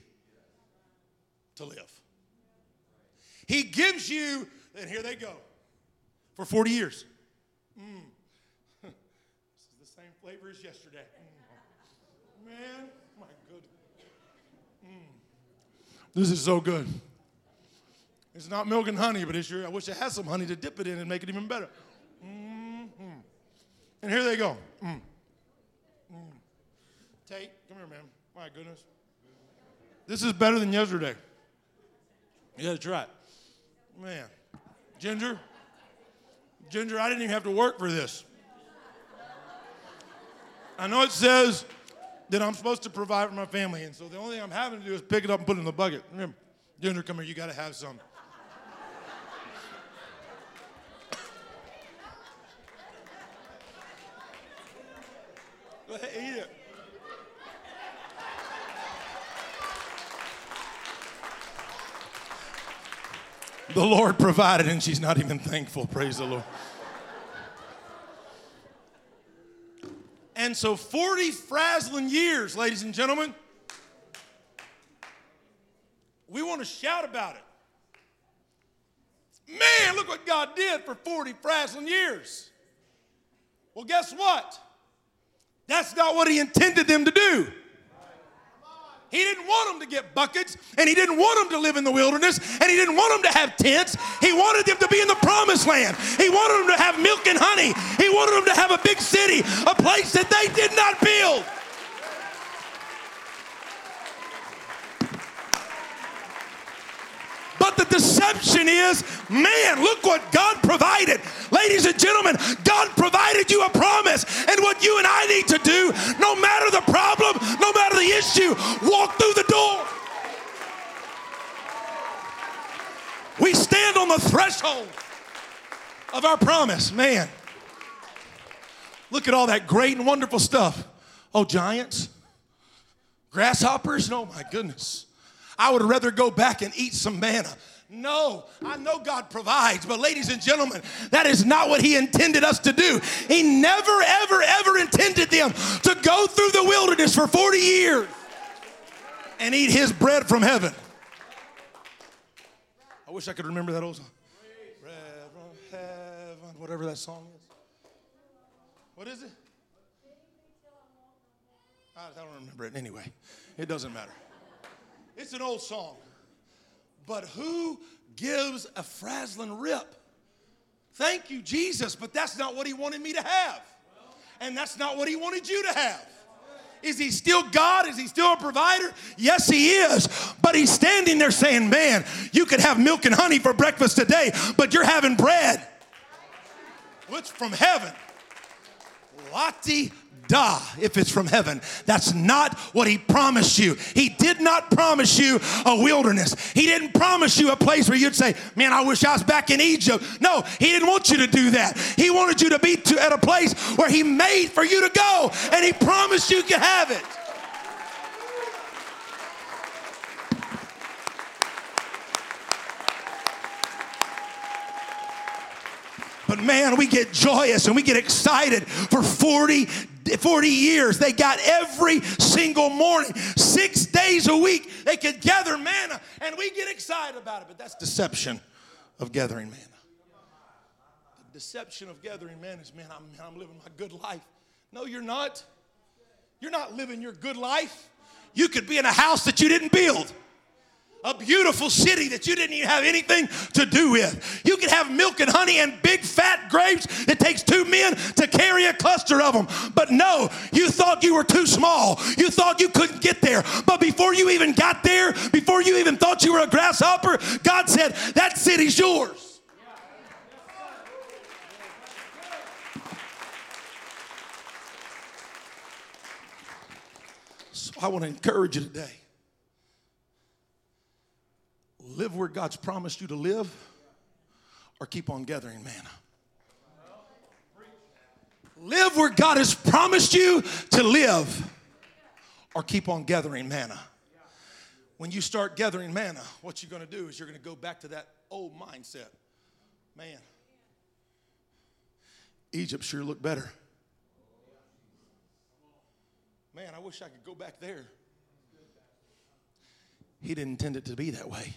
to live. He gives you, and here they go, for 40 years. Mm. This is the same flavor as yesterday. Mm. Man, my good. Mm. This is so good. It's not milk and honey, but it's sure. I wish I had some honey to dip it in and make it even better. Mm-hmm. And here they go. Mm. Tate, come here, man. My goodness. This is better than yesterday. Yeah, try it. Man. Ginger. Ginger, I didn't even have to work for this. I know it says that I'm supposed to provide for my family, and so the only thing I'm having to do is pick it up and put it in the bucket. Ginger, come here, you gotta have some. Go ahead, eat it. The Lord provided, and she's not even thankful. Praise the Lord. And so, 40 frazzling years, ladies and gentlemen, we want to shout about it. Man, look what God did for 40 frazzling years. Well, guess what? That's not what He intended them to do. He didn't want them to get buckets, and he didn't want them to live in the wilderness, and he didn't want them to have tents. He wanted them to be in the promised land. He wanted them to have milk and honey. He wanted them to have a big city, a place that they did not build. But the deception is, man, look what God provided. Ladies and gentlemen, God provided you a promise. And what you and I need to do, no matter the problem, no matter the issue, walk through the door. We stand on the threshold of our promise. Man, look at all that great and wonderful stuff. Oh, giants, grasshoppers, oh my goodness. I would rather go back and eat some manna. No, I know God provides, but ladies and gentlemen, that is not what He intended us to do. He never, ever, ever intended them to go through the wilderness for 40 years and eat His bread from heaven. I wish I could remember that old song. Bread from heaven, whatever that song is. What is it? I don't remember it anyway. It doesn't matter. It's an old song. But who gives a frazzling rip? Thank you, Jesus, but that's not what he wanted me to have. And that's not what he wanted you to have. Is he still God? Is he still a provider? Yes, he is. But he's standing there saying, Man, you could have milk and honey for breakfast today, but you're having bread. Which from heaven. Lottie da if it's from heaven. That's not what he promised you. He did not promise you a wilderness. He didn't promise you a place where you'd say, Man, I wish I was back in Egypt. No, he didn't want you to do that. He wanted you to be to, at a place where he made for you to go, and he promised you could have it. But man, we get joyous and we get excited for 40 40 years. They got every single morning, six days a week. They could gather manna, and we get excited about it. But that's deception of gathering manna. The deception of gathering manna is, man, I'm, I'm living my good life. No, you're not. You're not living your good life. You could be in a house that you didn't build a beautiful city that you didn't even have anything to do with. You could have milk and honey and big fat grapes It takes two men to carry a cluster of them. But no, you thought you were too small. You thought you couldn't get there. But before you even got there, before you even thought you were a grasshopper, God said, That city's yours. So I want to encourage you today live where God's promised you to live or keep on gathering manna. Live where God has promised you to live or keep on gathering manna. When you start gathering manna, what you're going to do is you're going to go back to that old mindset. Man, Egypt sure looked better. Man, I wish I could go back there. He didn't intend it to be that way.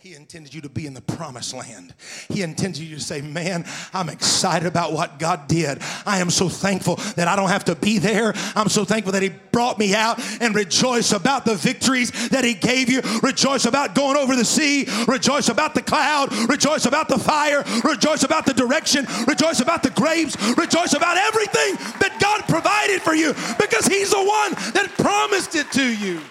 He intended you to be in the promised land. He intended you to say, Man, I'm excited about what God did. I am so thankful that I don't have to be there. I'm so thankful that He brought me out and rejoice about the victories that He gave you. Rejoice about going over the sea. Rejoice about the cloud. Rejoice about the fire. Rejoice about the direction. Rejoice about the grapes. Rejoice about everything that God provided for you because He's the one that promised it to you.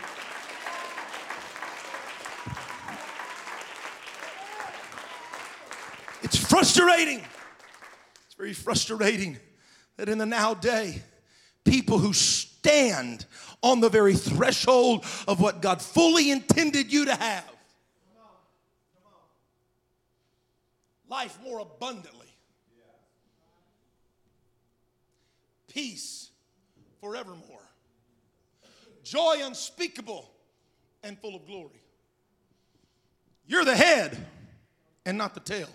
It's frustrating. It's very frustrating that in the now day, people who stand on the very threshold of what God fully intended you to have life more abundantly, peace forevermore, joy unspeakable and full of glory. You're the head and not the tail.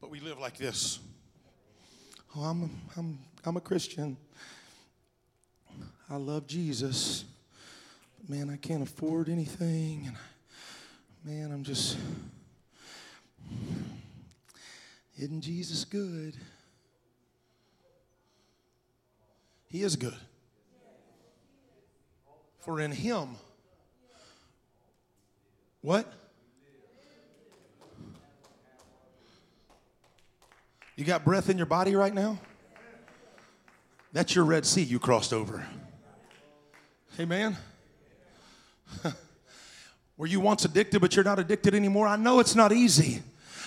But we live like this. Oh, I'm I'm, I'm a Christian. I love Jesus. But man, I can't afford anything. And man, I'm just. Isn't Jesus good? He is good. For in Him, what? You got breath in your body right now? That's your Red Sea you crossed over. Amen. Were you once addicted, but you're not addicted anymore? I know it's not easy.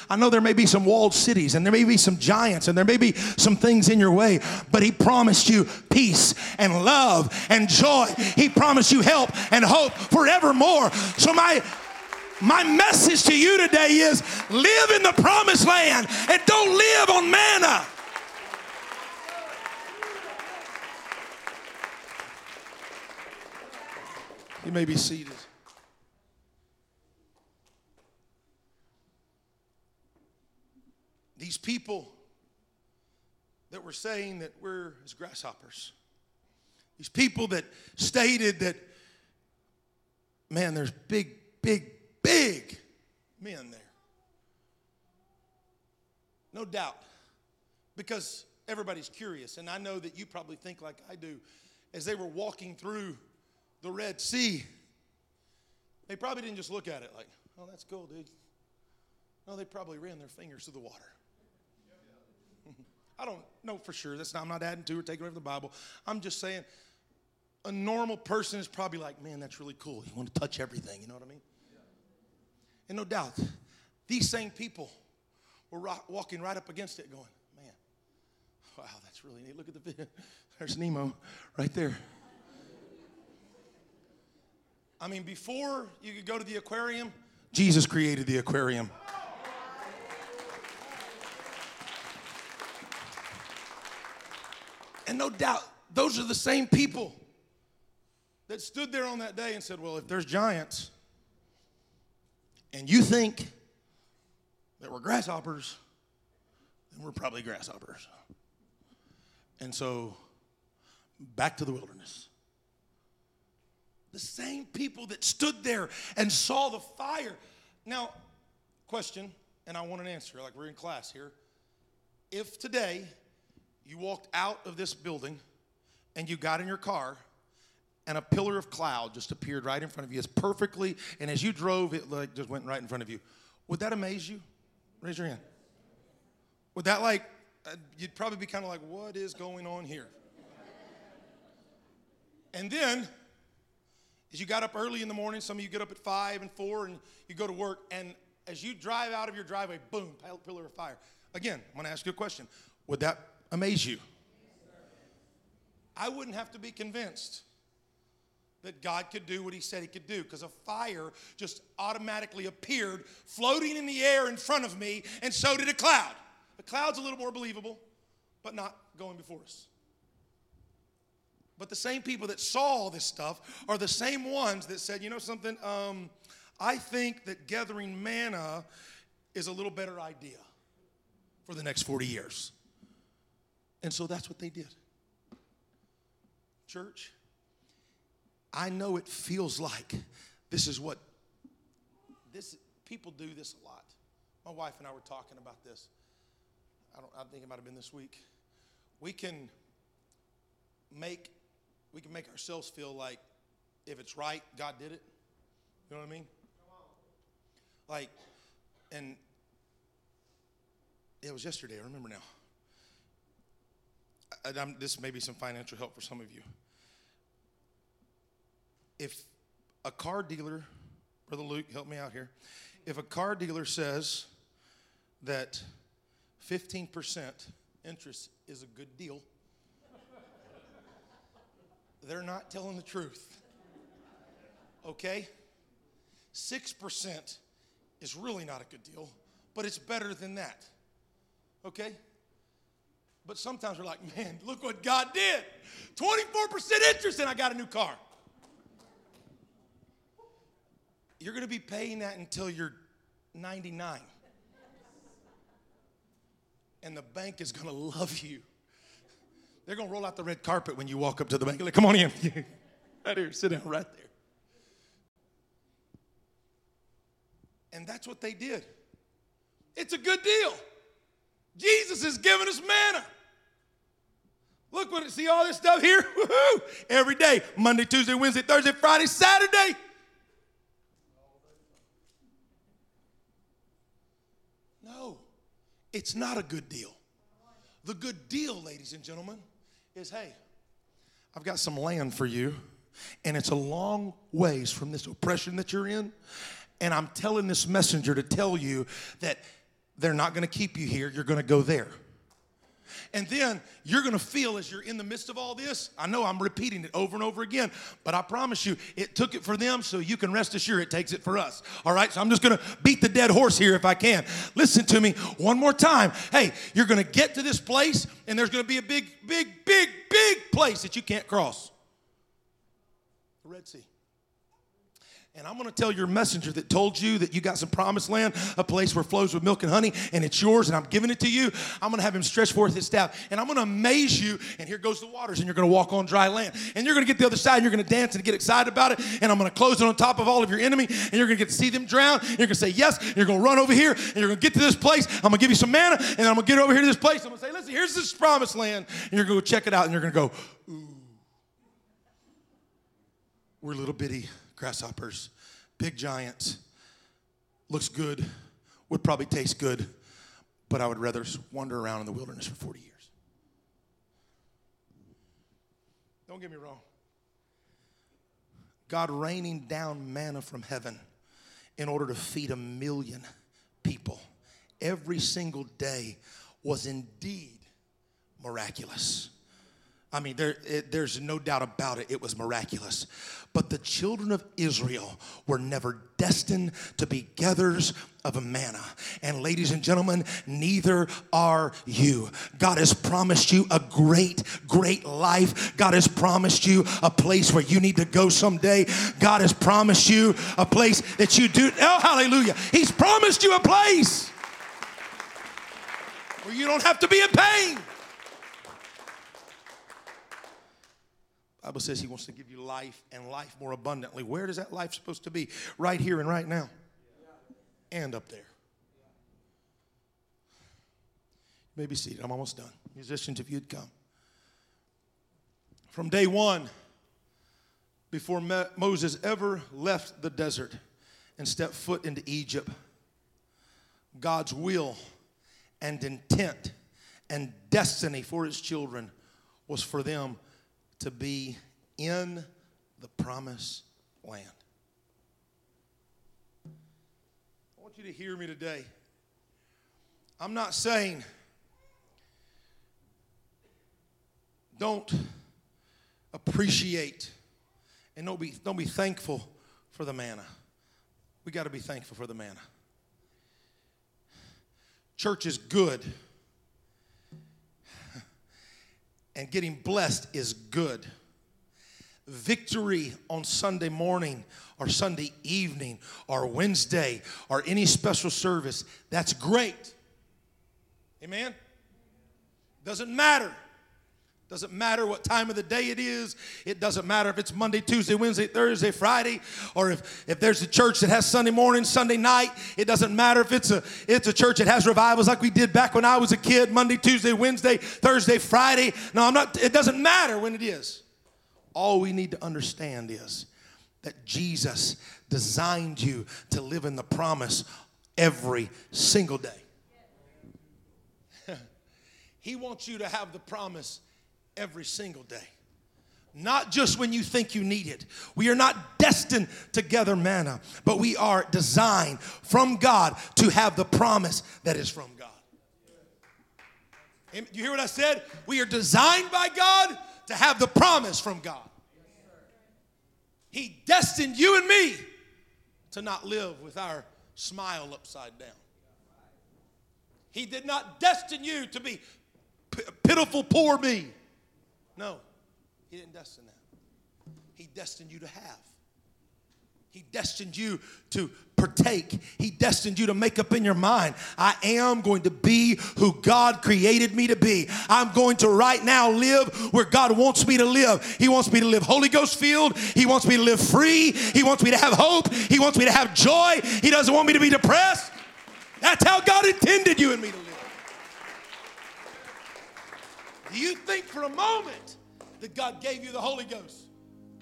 I know there may be some walled cities and there may be some giants and there may be some things in your way, but He promised you peace and love and joy. He promised you help and hope forevermore. So, my my message to you today is live in the promised land and don't live on manna. You may be seated. These people that were saying that we're as grasshoppers, these people that stated that, man, there's big, big big men there. No doubt. Because everybody's curious, and I know that you probably think like I do. As they were walking through the Red Sea, they probably didn't just look at it like, oh, that's cool, dude. No, they probably ran their fingers through the water. I don't know for sure. That's not, I'm not adding to or taking away from the Bible. I'm just saying a normal person is probably like, man, that's really cool. You want to touch everything, you know what I mean? And no doubt, these same people were walking right up against it, going, man, wow, that's really neat. Look at the video. There's Nemo right there. I mean, before you could go to the aquarium, Jesus created the aquarium. And no doubt, those are the same people that stood there on that day and said, Well, if there's giants, and you think that we're grasshoppers, then we're probably grasshoppers. And so, back to the wilderness. The same people that stood there and saw the fire. Now, question, and I want an answer, like we're in class here. If today you walked out of this building and you got in your car and a pillar of cloud just appeared right in front of you as perfectly, and as you drove, it like just went right in front of you. Would that amaze you? Raise your hand. Would that like, uh, you'd probably be kind of like, what is going on here? And then, as you got up early in the morning, some of you get up at five and four, and you go to work, and as you drive out of your driveway, boom, pillar of fire. Again, I'm to ask you a question. Would that amaze you? I wouldn't have to be convinced that God could do what he said he could do because a fire just automatically appeared floating in the air in front of me, and so did a cloud. The cloud's a little more believable, but not going before us. But the same people that saw all this stuff are the same ones that said, you know something, um, I think that gathering manna is a little better idea for the next 40 years. And so that's what they did. Church, I know it feels like this is what this people do this a lot. My wife and I were talking about this. I don't I think it might have been this week. We can make we can make ourselves feel like if it's right, God did it. You know what I mean? Like, and it was yesterday, I remember now. This may be some financial help for some of you if a car dealer, Brother Luke, help me out here. If a car dealer says that 15% interest is a good deal, they're not telling the truth. Okay? 6% is really not a good deal, but it's better than that. Okay? But sometimes we're like, man, look what God did. 24% interest, and I got a new car. You're going to be paying that until you're 99. And the bank is going to love you. They're going to roll out the red carpet when you walk up to the bank. Like, come on in. right here, sit down right there. And that's what they did. It's a good deal. Jesus is giving us manna. Look what see all this stuff here? Woo-hoo! Every day, Monday, Tuesday, Wednesday, Thursday, Friday, Saturday. It's not a good deal. The good deal, ladies and gentlemen, is hey, I've got some land for you, and it's a long ways from this oppression that you're in. And I'm telling this messenger to tell you that they're not going to keep you here, you're going to go there. And then you're going to feel as you're in the midst of all this. I know I'm repeating it over and over again, but I promise you, it took it for them, so you can rest assured it takes it for us. All right, so I'm just going to beat the dead horse here if I can. Listen to me one more time. Hey, you're going to get to this place, and there's going to be a big, big, big, big place that you can't cross the Red Sea. And I'm going to tell your messenger that told you that you got some promised land, a place where flows with milk and honey, and it's yours, and I'm giving it to you. I'm going to have him stretch forth his staff, and I'm going to amaze you. And here goes the waters, and you're going to walk on dry land. And you're going to get the other side, and you're going to dance and get excited about it. And I'm going to close it on top of all of your enemy, and you're going to get to see them drown. And you're going to say yes. And you're going to run over here, and you're going to get to this place. I'm going to give you some manna, and I'm going to get over here to this place. I'm going to say, listen, here's this promised land, and you're going to go check it out, and you're going to go, ooh. We're a little bitty grasshoppers big giants. Looks good, would probably taste good, but I would rather wander around in the wilderness for 40 years. Don't get me wrong. God raining down manna from heaven in order to feed a million people every single day was indeed miraculous. I mean, there, it, there's no doubt about it, it was miraculous. But the children of Israel were never destined to be gatherers of manna. And ladies and gentlemen, neither are you. God has promised you a great, great life. God has promised you a place where you need to go someday. God has promised you a place that you do. Oh, hallelujah. He's promised you a place where you don't have to be in pain. Bible says he wants to give you life and life more abundantly. Where does that life supposed to be? Right here and right now. And up there. You may be seated. I'm almost done. Musicians, if you'd come. From day one, before Moses ever left the desert and stepped foot into Egypt, God's will and intent and destiny for his children was for them to be in the promised land. I want you to hear me today. I'm not saying don't appreciate and don't be, don't be thankful for the manna. We got to be thankful for the manna. Church is good. And getting blessed is good. Victory on Sunday morning or Sunday evening or Wednesday or any special service, that's great. Amen? Doesn't matter. Doesn't matter what time of the day it is. It doesn't matter if it's Monday, Tuesday, Wednesday, Thursday, Friday, or if, if there's a church that has Sunday morning, Sunday night. It doesn't matter if it's a it's a church that has revivals like we did back when I was a kid, Monday, Tuesday, Wednesday, Thursday, Friday. No, I'm not, it doesn't matter when it is. All we need to understand is that Jesus designed you to live in the promise every single day. he wants you to have the promise every single day. Not just when you think you need it. We are not destined to gather manna, but we are designed from God to have the promise that is from God. You hear what I said? We are designed by God to have the promise from God. He destined you and me to not live with our smile upside down. He did not destine you to be pitiful, poor me. No, He didn't destine that. He destined you to have. He destined you to partake. He destined you to make up in your mind, I am going to be who God created me to be. I'm going to right now live where God wants me to live. He wants me to live Holy Ghost filled. He wants me to live free. He wants me to have hope. He wants me to have joy. He doesn't want me to be depressed. That's how God intended you and me to live. Do you think for a moment that God gave you the Holy Ghost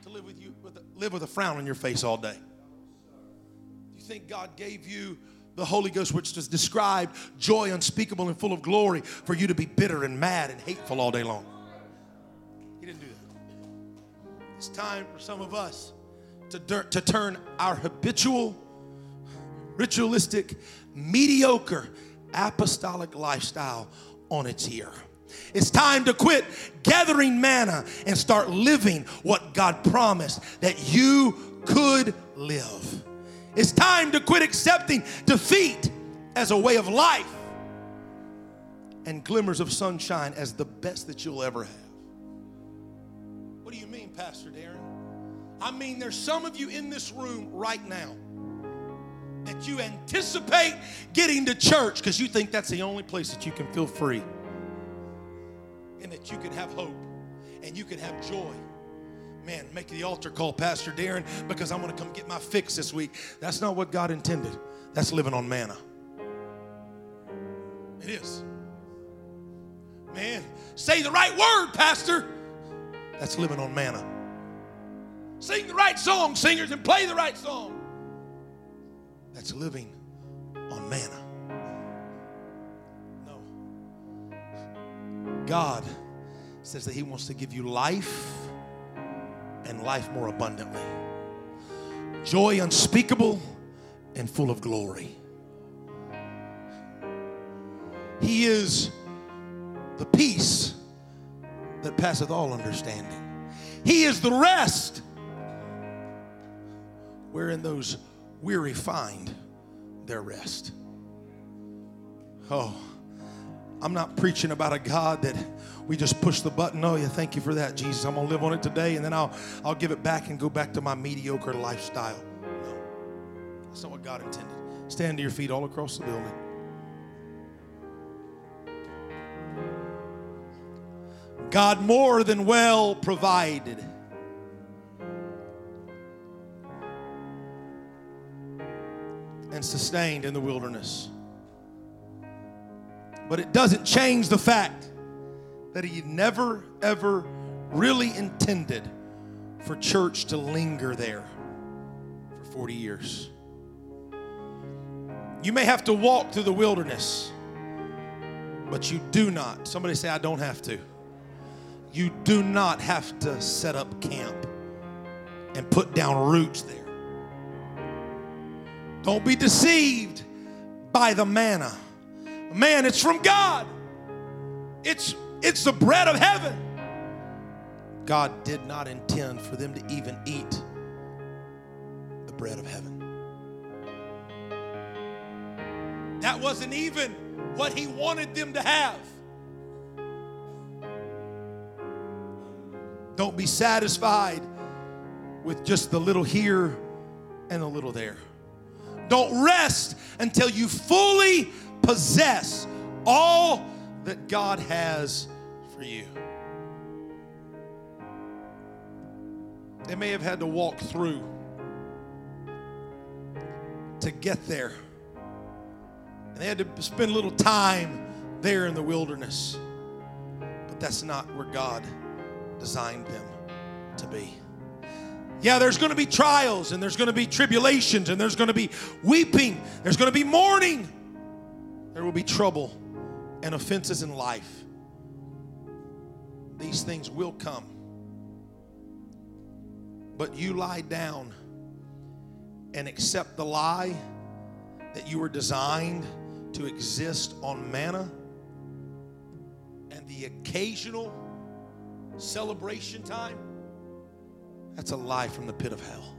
to live with you, with a, live with a frown on your face all day? Do you think God gave you the Holy Ghost, which is described joy unspeakable and full of glory, for you to be bitter and mad and hateful all day long? He didn't do that. It's time for some of us to, to turn our habitual, ritualistic, mediocre, apostolic lifestyle on its ear. It's time to quit gathering manna and start living what God promised that you could live. It's time to quit accepting defeat as a way of life and glimmers of sunshine as the best that you'll ever have. What do you mean, Pastor Darren? I mean, there's some of you in this room right now that you anticipate getting to church because you think that's the only place that you can feel free and that you can have hope and you can have joy. Man, make the altar call, Pastor Darren, because I'm going to come get my fix this week. That's not what God intended. That's living on manna. It is. Man, say the right word, Pastor. That's living on manna. Sing the right song, singers, and play the right song. That's living on manna. God says that He wants to give you life and life more abundantly. Joy unspeakable and full of glory. He is the peace that passeth all understanding. He is the rest wherein those weary find their rest. Oh. I'm not preaching about a God that we just push the button. Oh, yeah, thank you for that, Jesus. I'm going to live on it today, and then I'll, I'll give it back and go back to my mediocre lifestyle. No, that's not what God intended. Stand to your feet all across the building. God more than well provided. And sustained in the wilderness. But it doesn't change the fact that he never, ever really intended for church to linger there for 40 years. You may have to walk through the wilderness, but you do not. Somebody say, I don't have to. You do not have to set up camp and put down roots there. Don't be deceived by the manna. Man, it's from God. It's it's the bread of heaven. God did not intend for them to even eat the bread of heaven. That wasn't even what he wanted them to have. Don't be satisfied with just the little here and a little there. Don't rest until you fully possess all that God has for you. They may have had to walk through to get there. And they had to spend a little time there in the wilderness. But that's not where God designed them to be. Yeah, there's going to be trials and there's going to be tribulations and there's going to be weeping, there's going to be mourning, there will be trouble and offenses in life. These things will come. But you lie down and accept the lie that you were designed to exist on manna and the occasional celebration time. That's a lie from the pit of hell.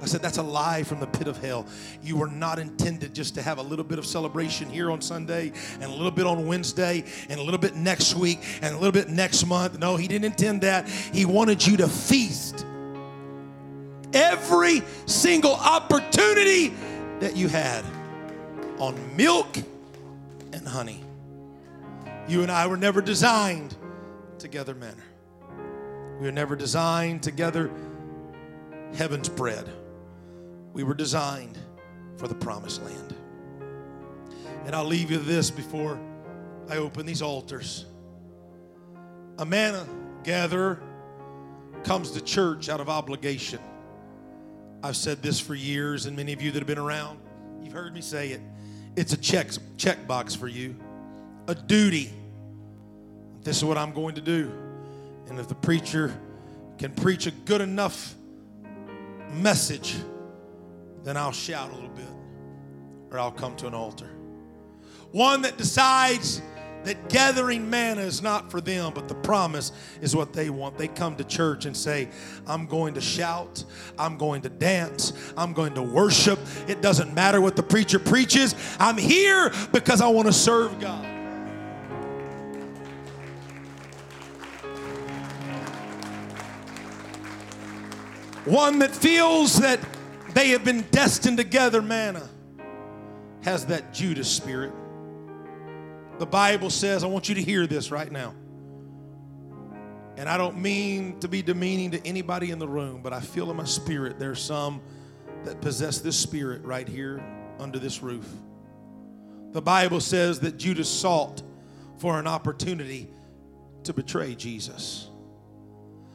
I said, that's a lie from the pit of hell. You were not intended just to have a little bit of celebration here on Sunday and a little bit on Wednesday and a little bit next week and a little bit next month. No, he didn't intend that. He wanted you to feast every single opportunity that you had on milk and honey. You and I were never designed together manna. We were never designed together heaven's bread. We were designed for the promised land. And I'll leave you this before I open these altars. A manna gatherer comes to church out of obligation. I've said this for years, and many of you that have been around, you've heard me say it. It's a check, check box for you, a duty. This is what I'm going to do. And if the preacher can preach a good enough message, then I'll shout a little bit or I'll come to an altar. One that decides that gathering manna is not for them, but the promise is what they want. They come to church and say, I'm going to shout, I'm going to dance, I'm going to worship. It doesn't matter what the preacher preaches. I'm here because I want to serve God. One that feels that they have been destined to gather manna has that Judas spirit. The Bible says, I want you to hear this right now. And I don't mean to be demeaning to anybody in the room, but I feel in my spirit there's some that possess this spirit right here under this roof. The Bible says that Judas sought for an opportunity to betray Jesus.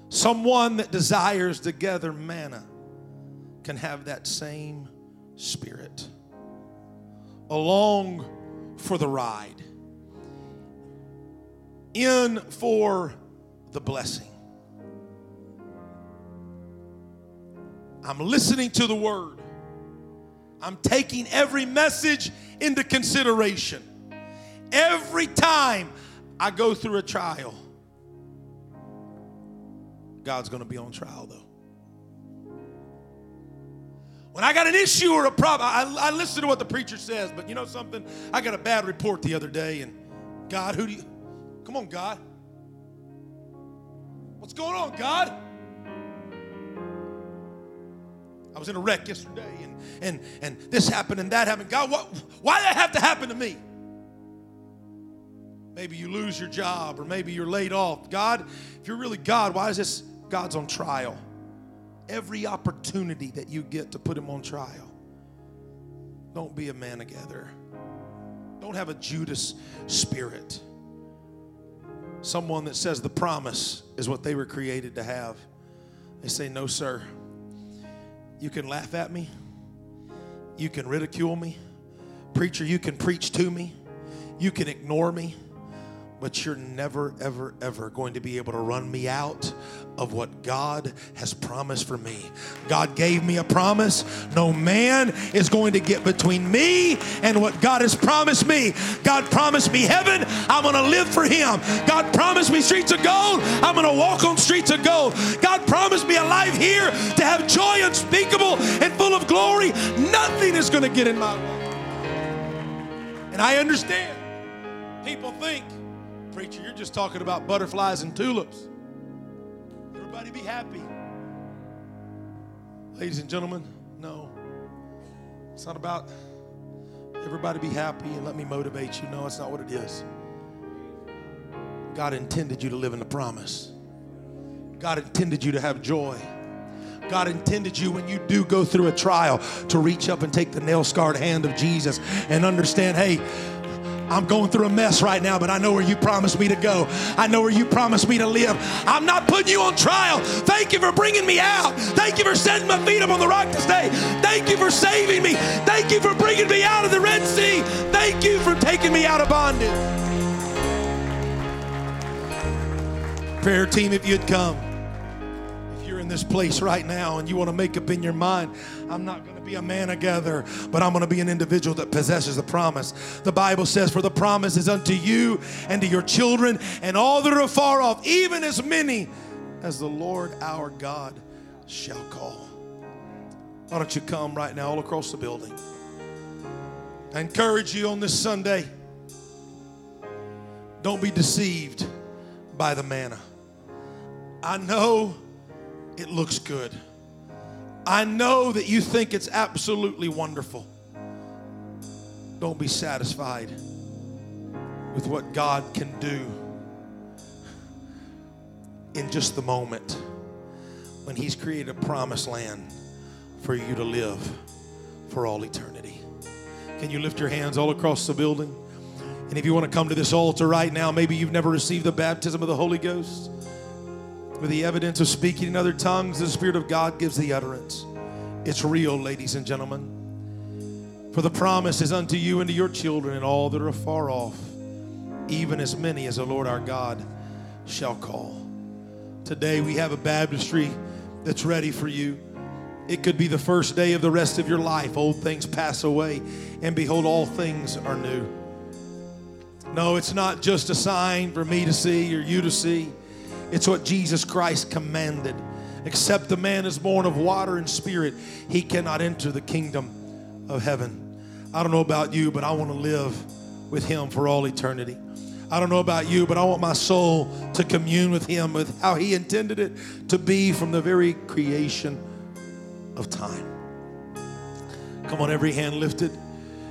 Someone that desires to gather manna can have that same spirit along for the ride, in for the blessing. I'm listening to the word. I'm taking every message into consideration. Every time I go through a trial, God's going to be on trial though. When I got an issue or a problem, I, I listen to what the preacher says, but you know something? I got a bad report the other day, and God, who do you? Come on, God. What's going on, God? I was in a wreck yesterday, and and and this happened and that happened. God, what? Why did that have to happen to me? Maybe you lose your job, or maybe you're laid off. God, if you're really God, why is this God's on trial? Every opportunity that you get to put him on trial. Don't be a man together. Don't have a Judas spirit. Someone that says the promise is what they were created to have. They say, No, sir. You can laugh at me, you can ridicule me. Preacher, you can preach to me, you can ignore me but you're never, ever, ever going to be able to run me out of what God has promised for me. God gave me a promise. No man is going to get between me and what God has promised me. God promised me heaven. I'm going to live for Him. God promised me streets of gold. I'm going to walk on streets of gold. God promised me a life here to have joy unspeakable and full of glory. Nothing is going to get in my way. And I understand. People think Preacher, you're just talking about butterflies and tulips. Everybody be happy. Ladies and gentlemen, no. It's not about everybody be happy and let me motivate you. No, it's not what it is. God intended you to live in the promise. God intended you to have joy. God intended you when you do go through a trial to reach up and take the nail scarred hand of Jesus and understand hey, I'm going through a mess right now, but I know where you promised me to go. I know where you promised me to live. I'm not putting you on trial. Thank you for bringing me out. Thank you for setting my feet up on the rock to stay. Thank you for saving me. Thank you for bringing me out of the Red Sea. Thank you for taking me out of bondage. Prayer team, if you'd come this place right now and you want to make up in your mind, I'm not going to be a man together, but I'm going to be an individual that possesses the promise. The Bible says, For the promise is unto you and to your children and all that are far off, even as many as the Lord our God shall call. Why don't you come right now all across the building? I encourage you on this Sunday. Don't be deceived by the manna. I know it looks good. I know that you think it's absolutely wonderful. Don't be satisfied with what God can do in just the moment when He's created a promised land for you to live for all eternity. Can you lift your hands all across the building? And if you want to come to this altar right now, maybe you've never received the baptism of the Holy Ghost with the evidence of speaking in other tongues, the Spirit of God gives the utterance. It's real, ladies and gentlemen. For the promise is unto you and to your children and all that are far off, even as many as the Lord our God shall call. Today we have a baptistry that's ready for you. It could be the first day of the rest of your life. Old things pass away, and behold, all things are new. No, it's not just a sign for me to see or you to see. It's what Jesus Christ commanded. Except the man is born of water and spirit, he cannot enter the kingdom of heaven. I don't know about you, but I want to live with him for all eternity. I don't know about you, but I want my soul to commune with him with how he intended it to be from the very creation of time. Come on, every hand lifted,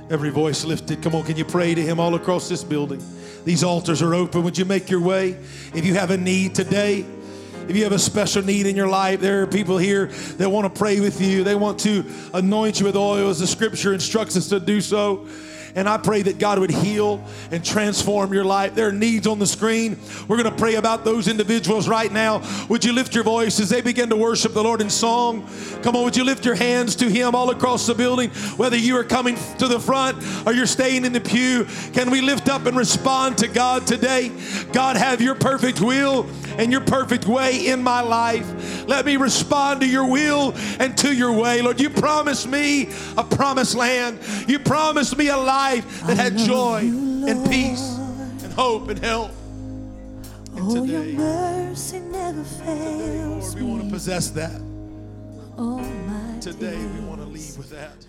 every voice lifted. Come on, can you pray to him all across this building? These altars are open. Would you make your way? If you have a need today, if you have a special need in your life, there are people here that want to pray with you. They want to anoint you with oil as the scripture instructs us to do so. And I pray that God would heal and transform your life. There are needs on the screen. We're going to pray about those individuals right now. Would you lift your voice as they begin to worship the Lord in song? Come on, would you lift your hands to Him all across the building? Whether you are coming to the front or you're staying in the pew, can we lift up and respond to God today? God, have your perfect will and your perfect way in my life. Let me respond to your will and to your way. Lord, you promised me a promised land. You promised me a life that had joy you, and peace and hope and health. And oh, today, your mercy never fails Lord, we want to possess that. Oh, today, we want to leave with that.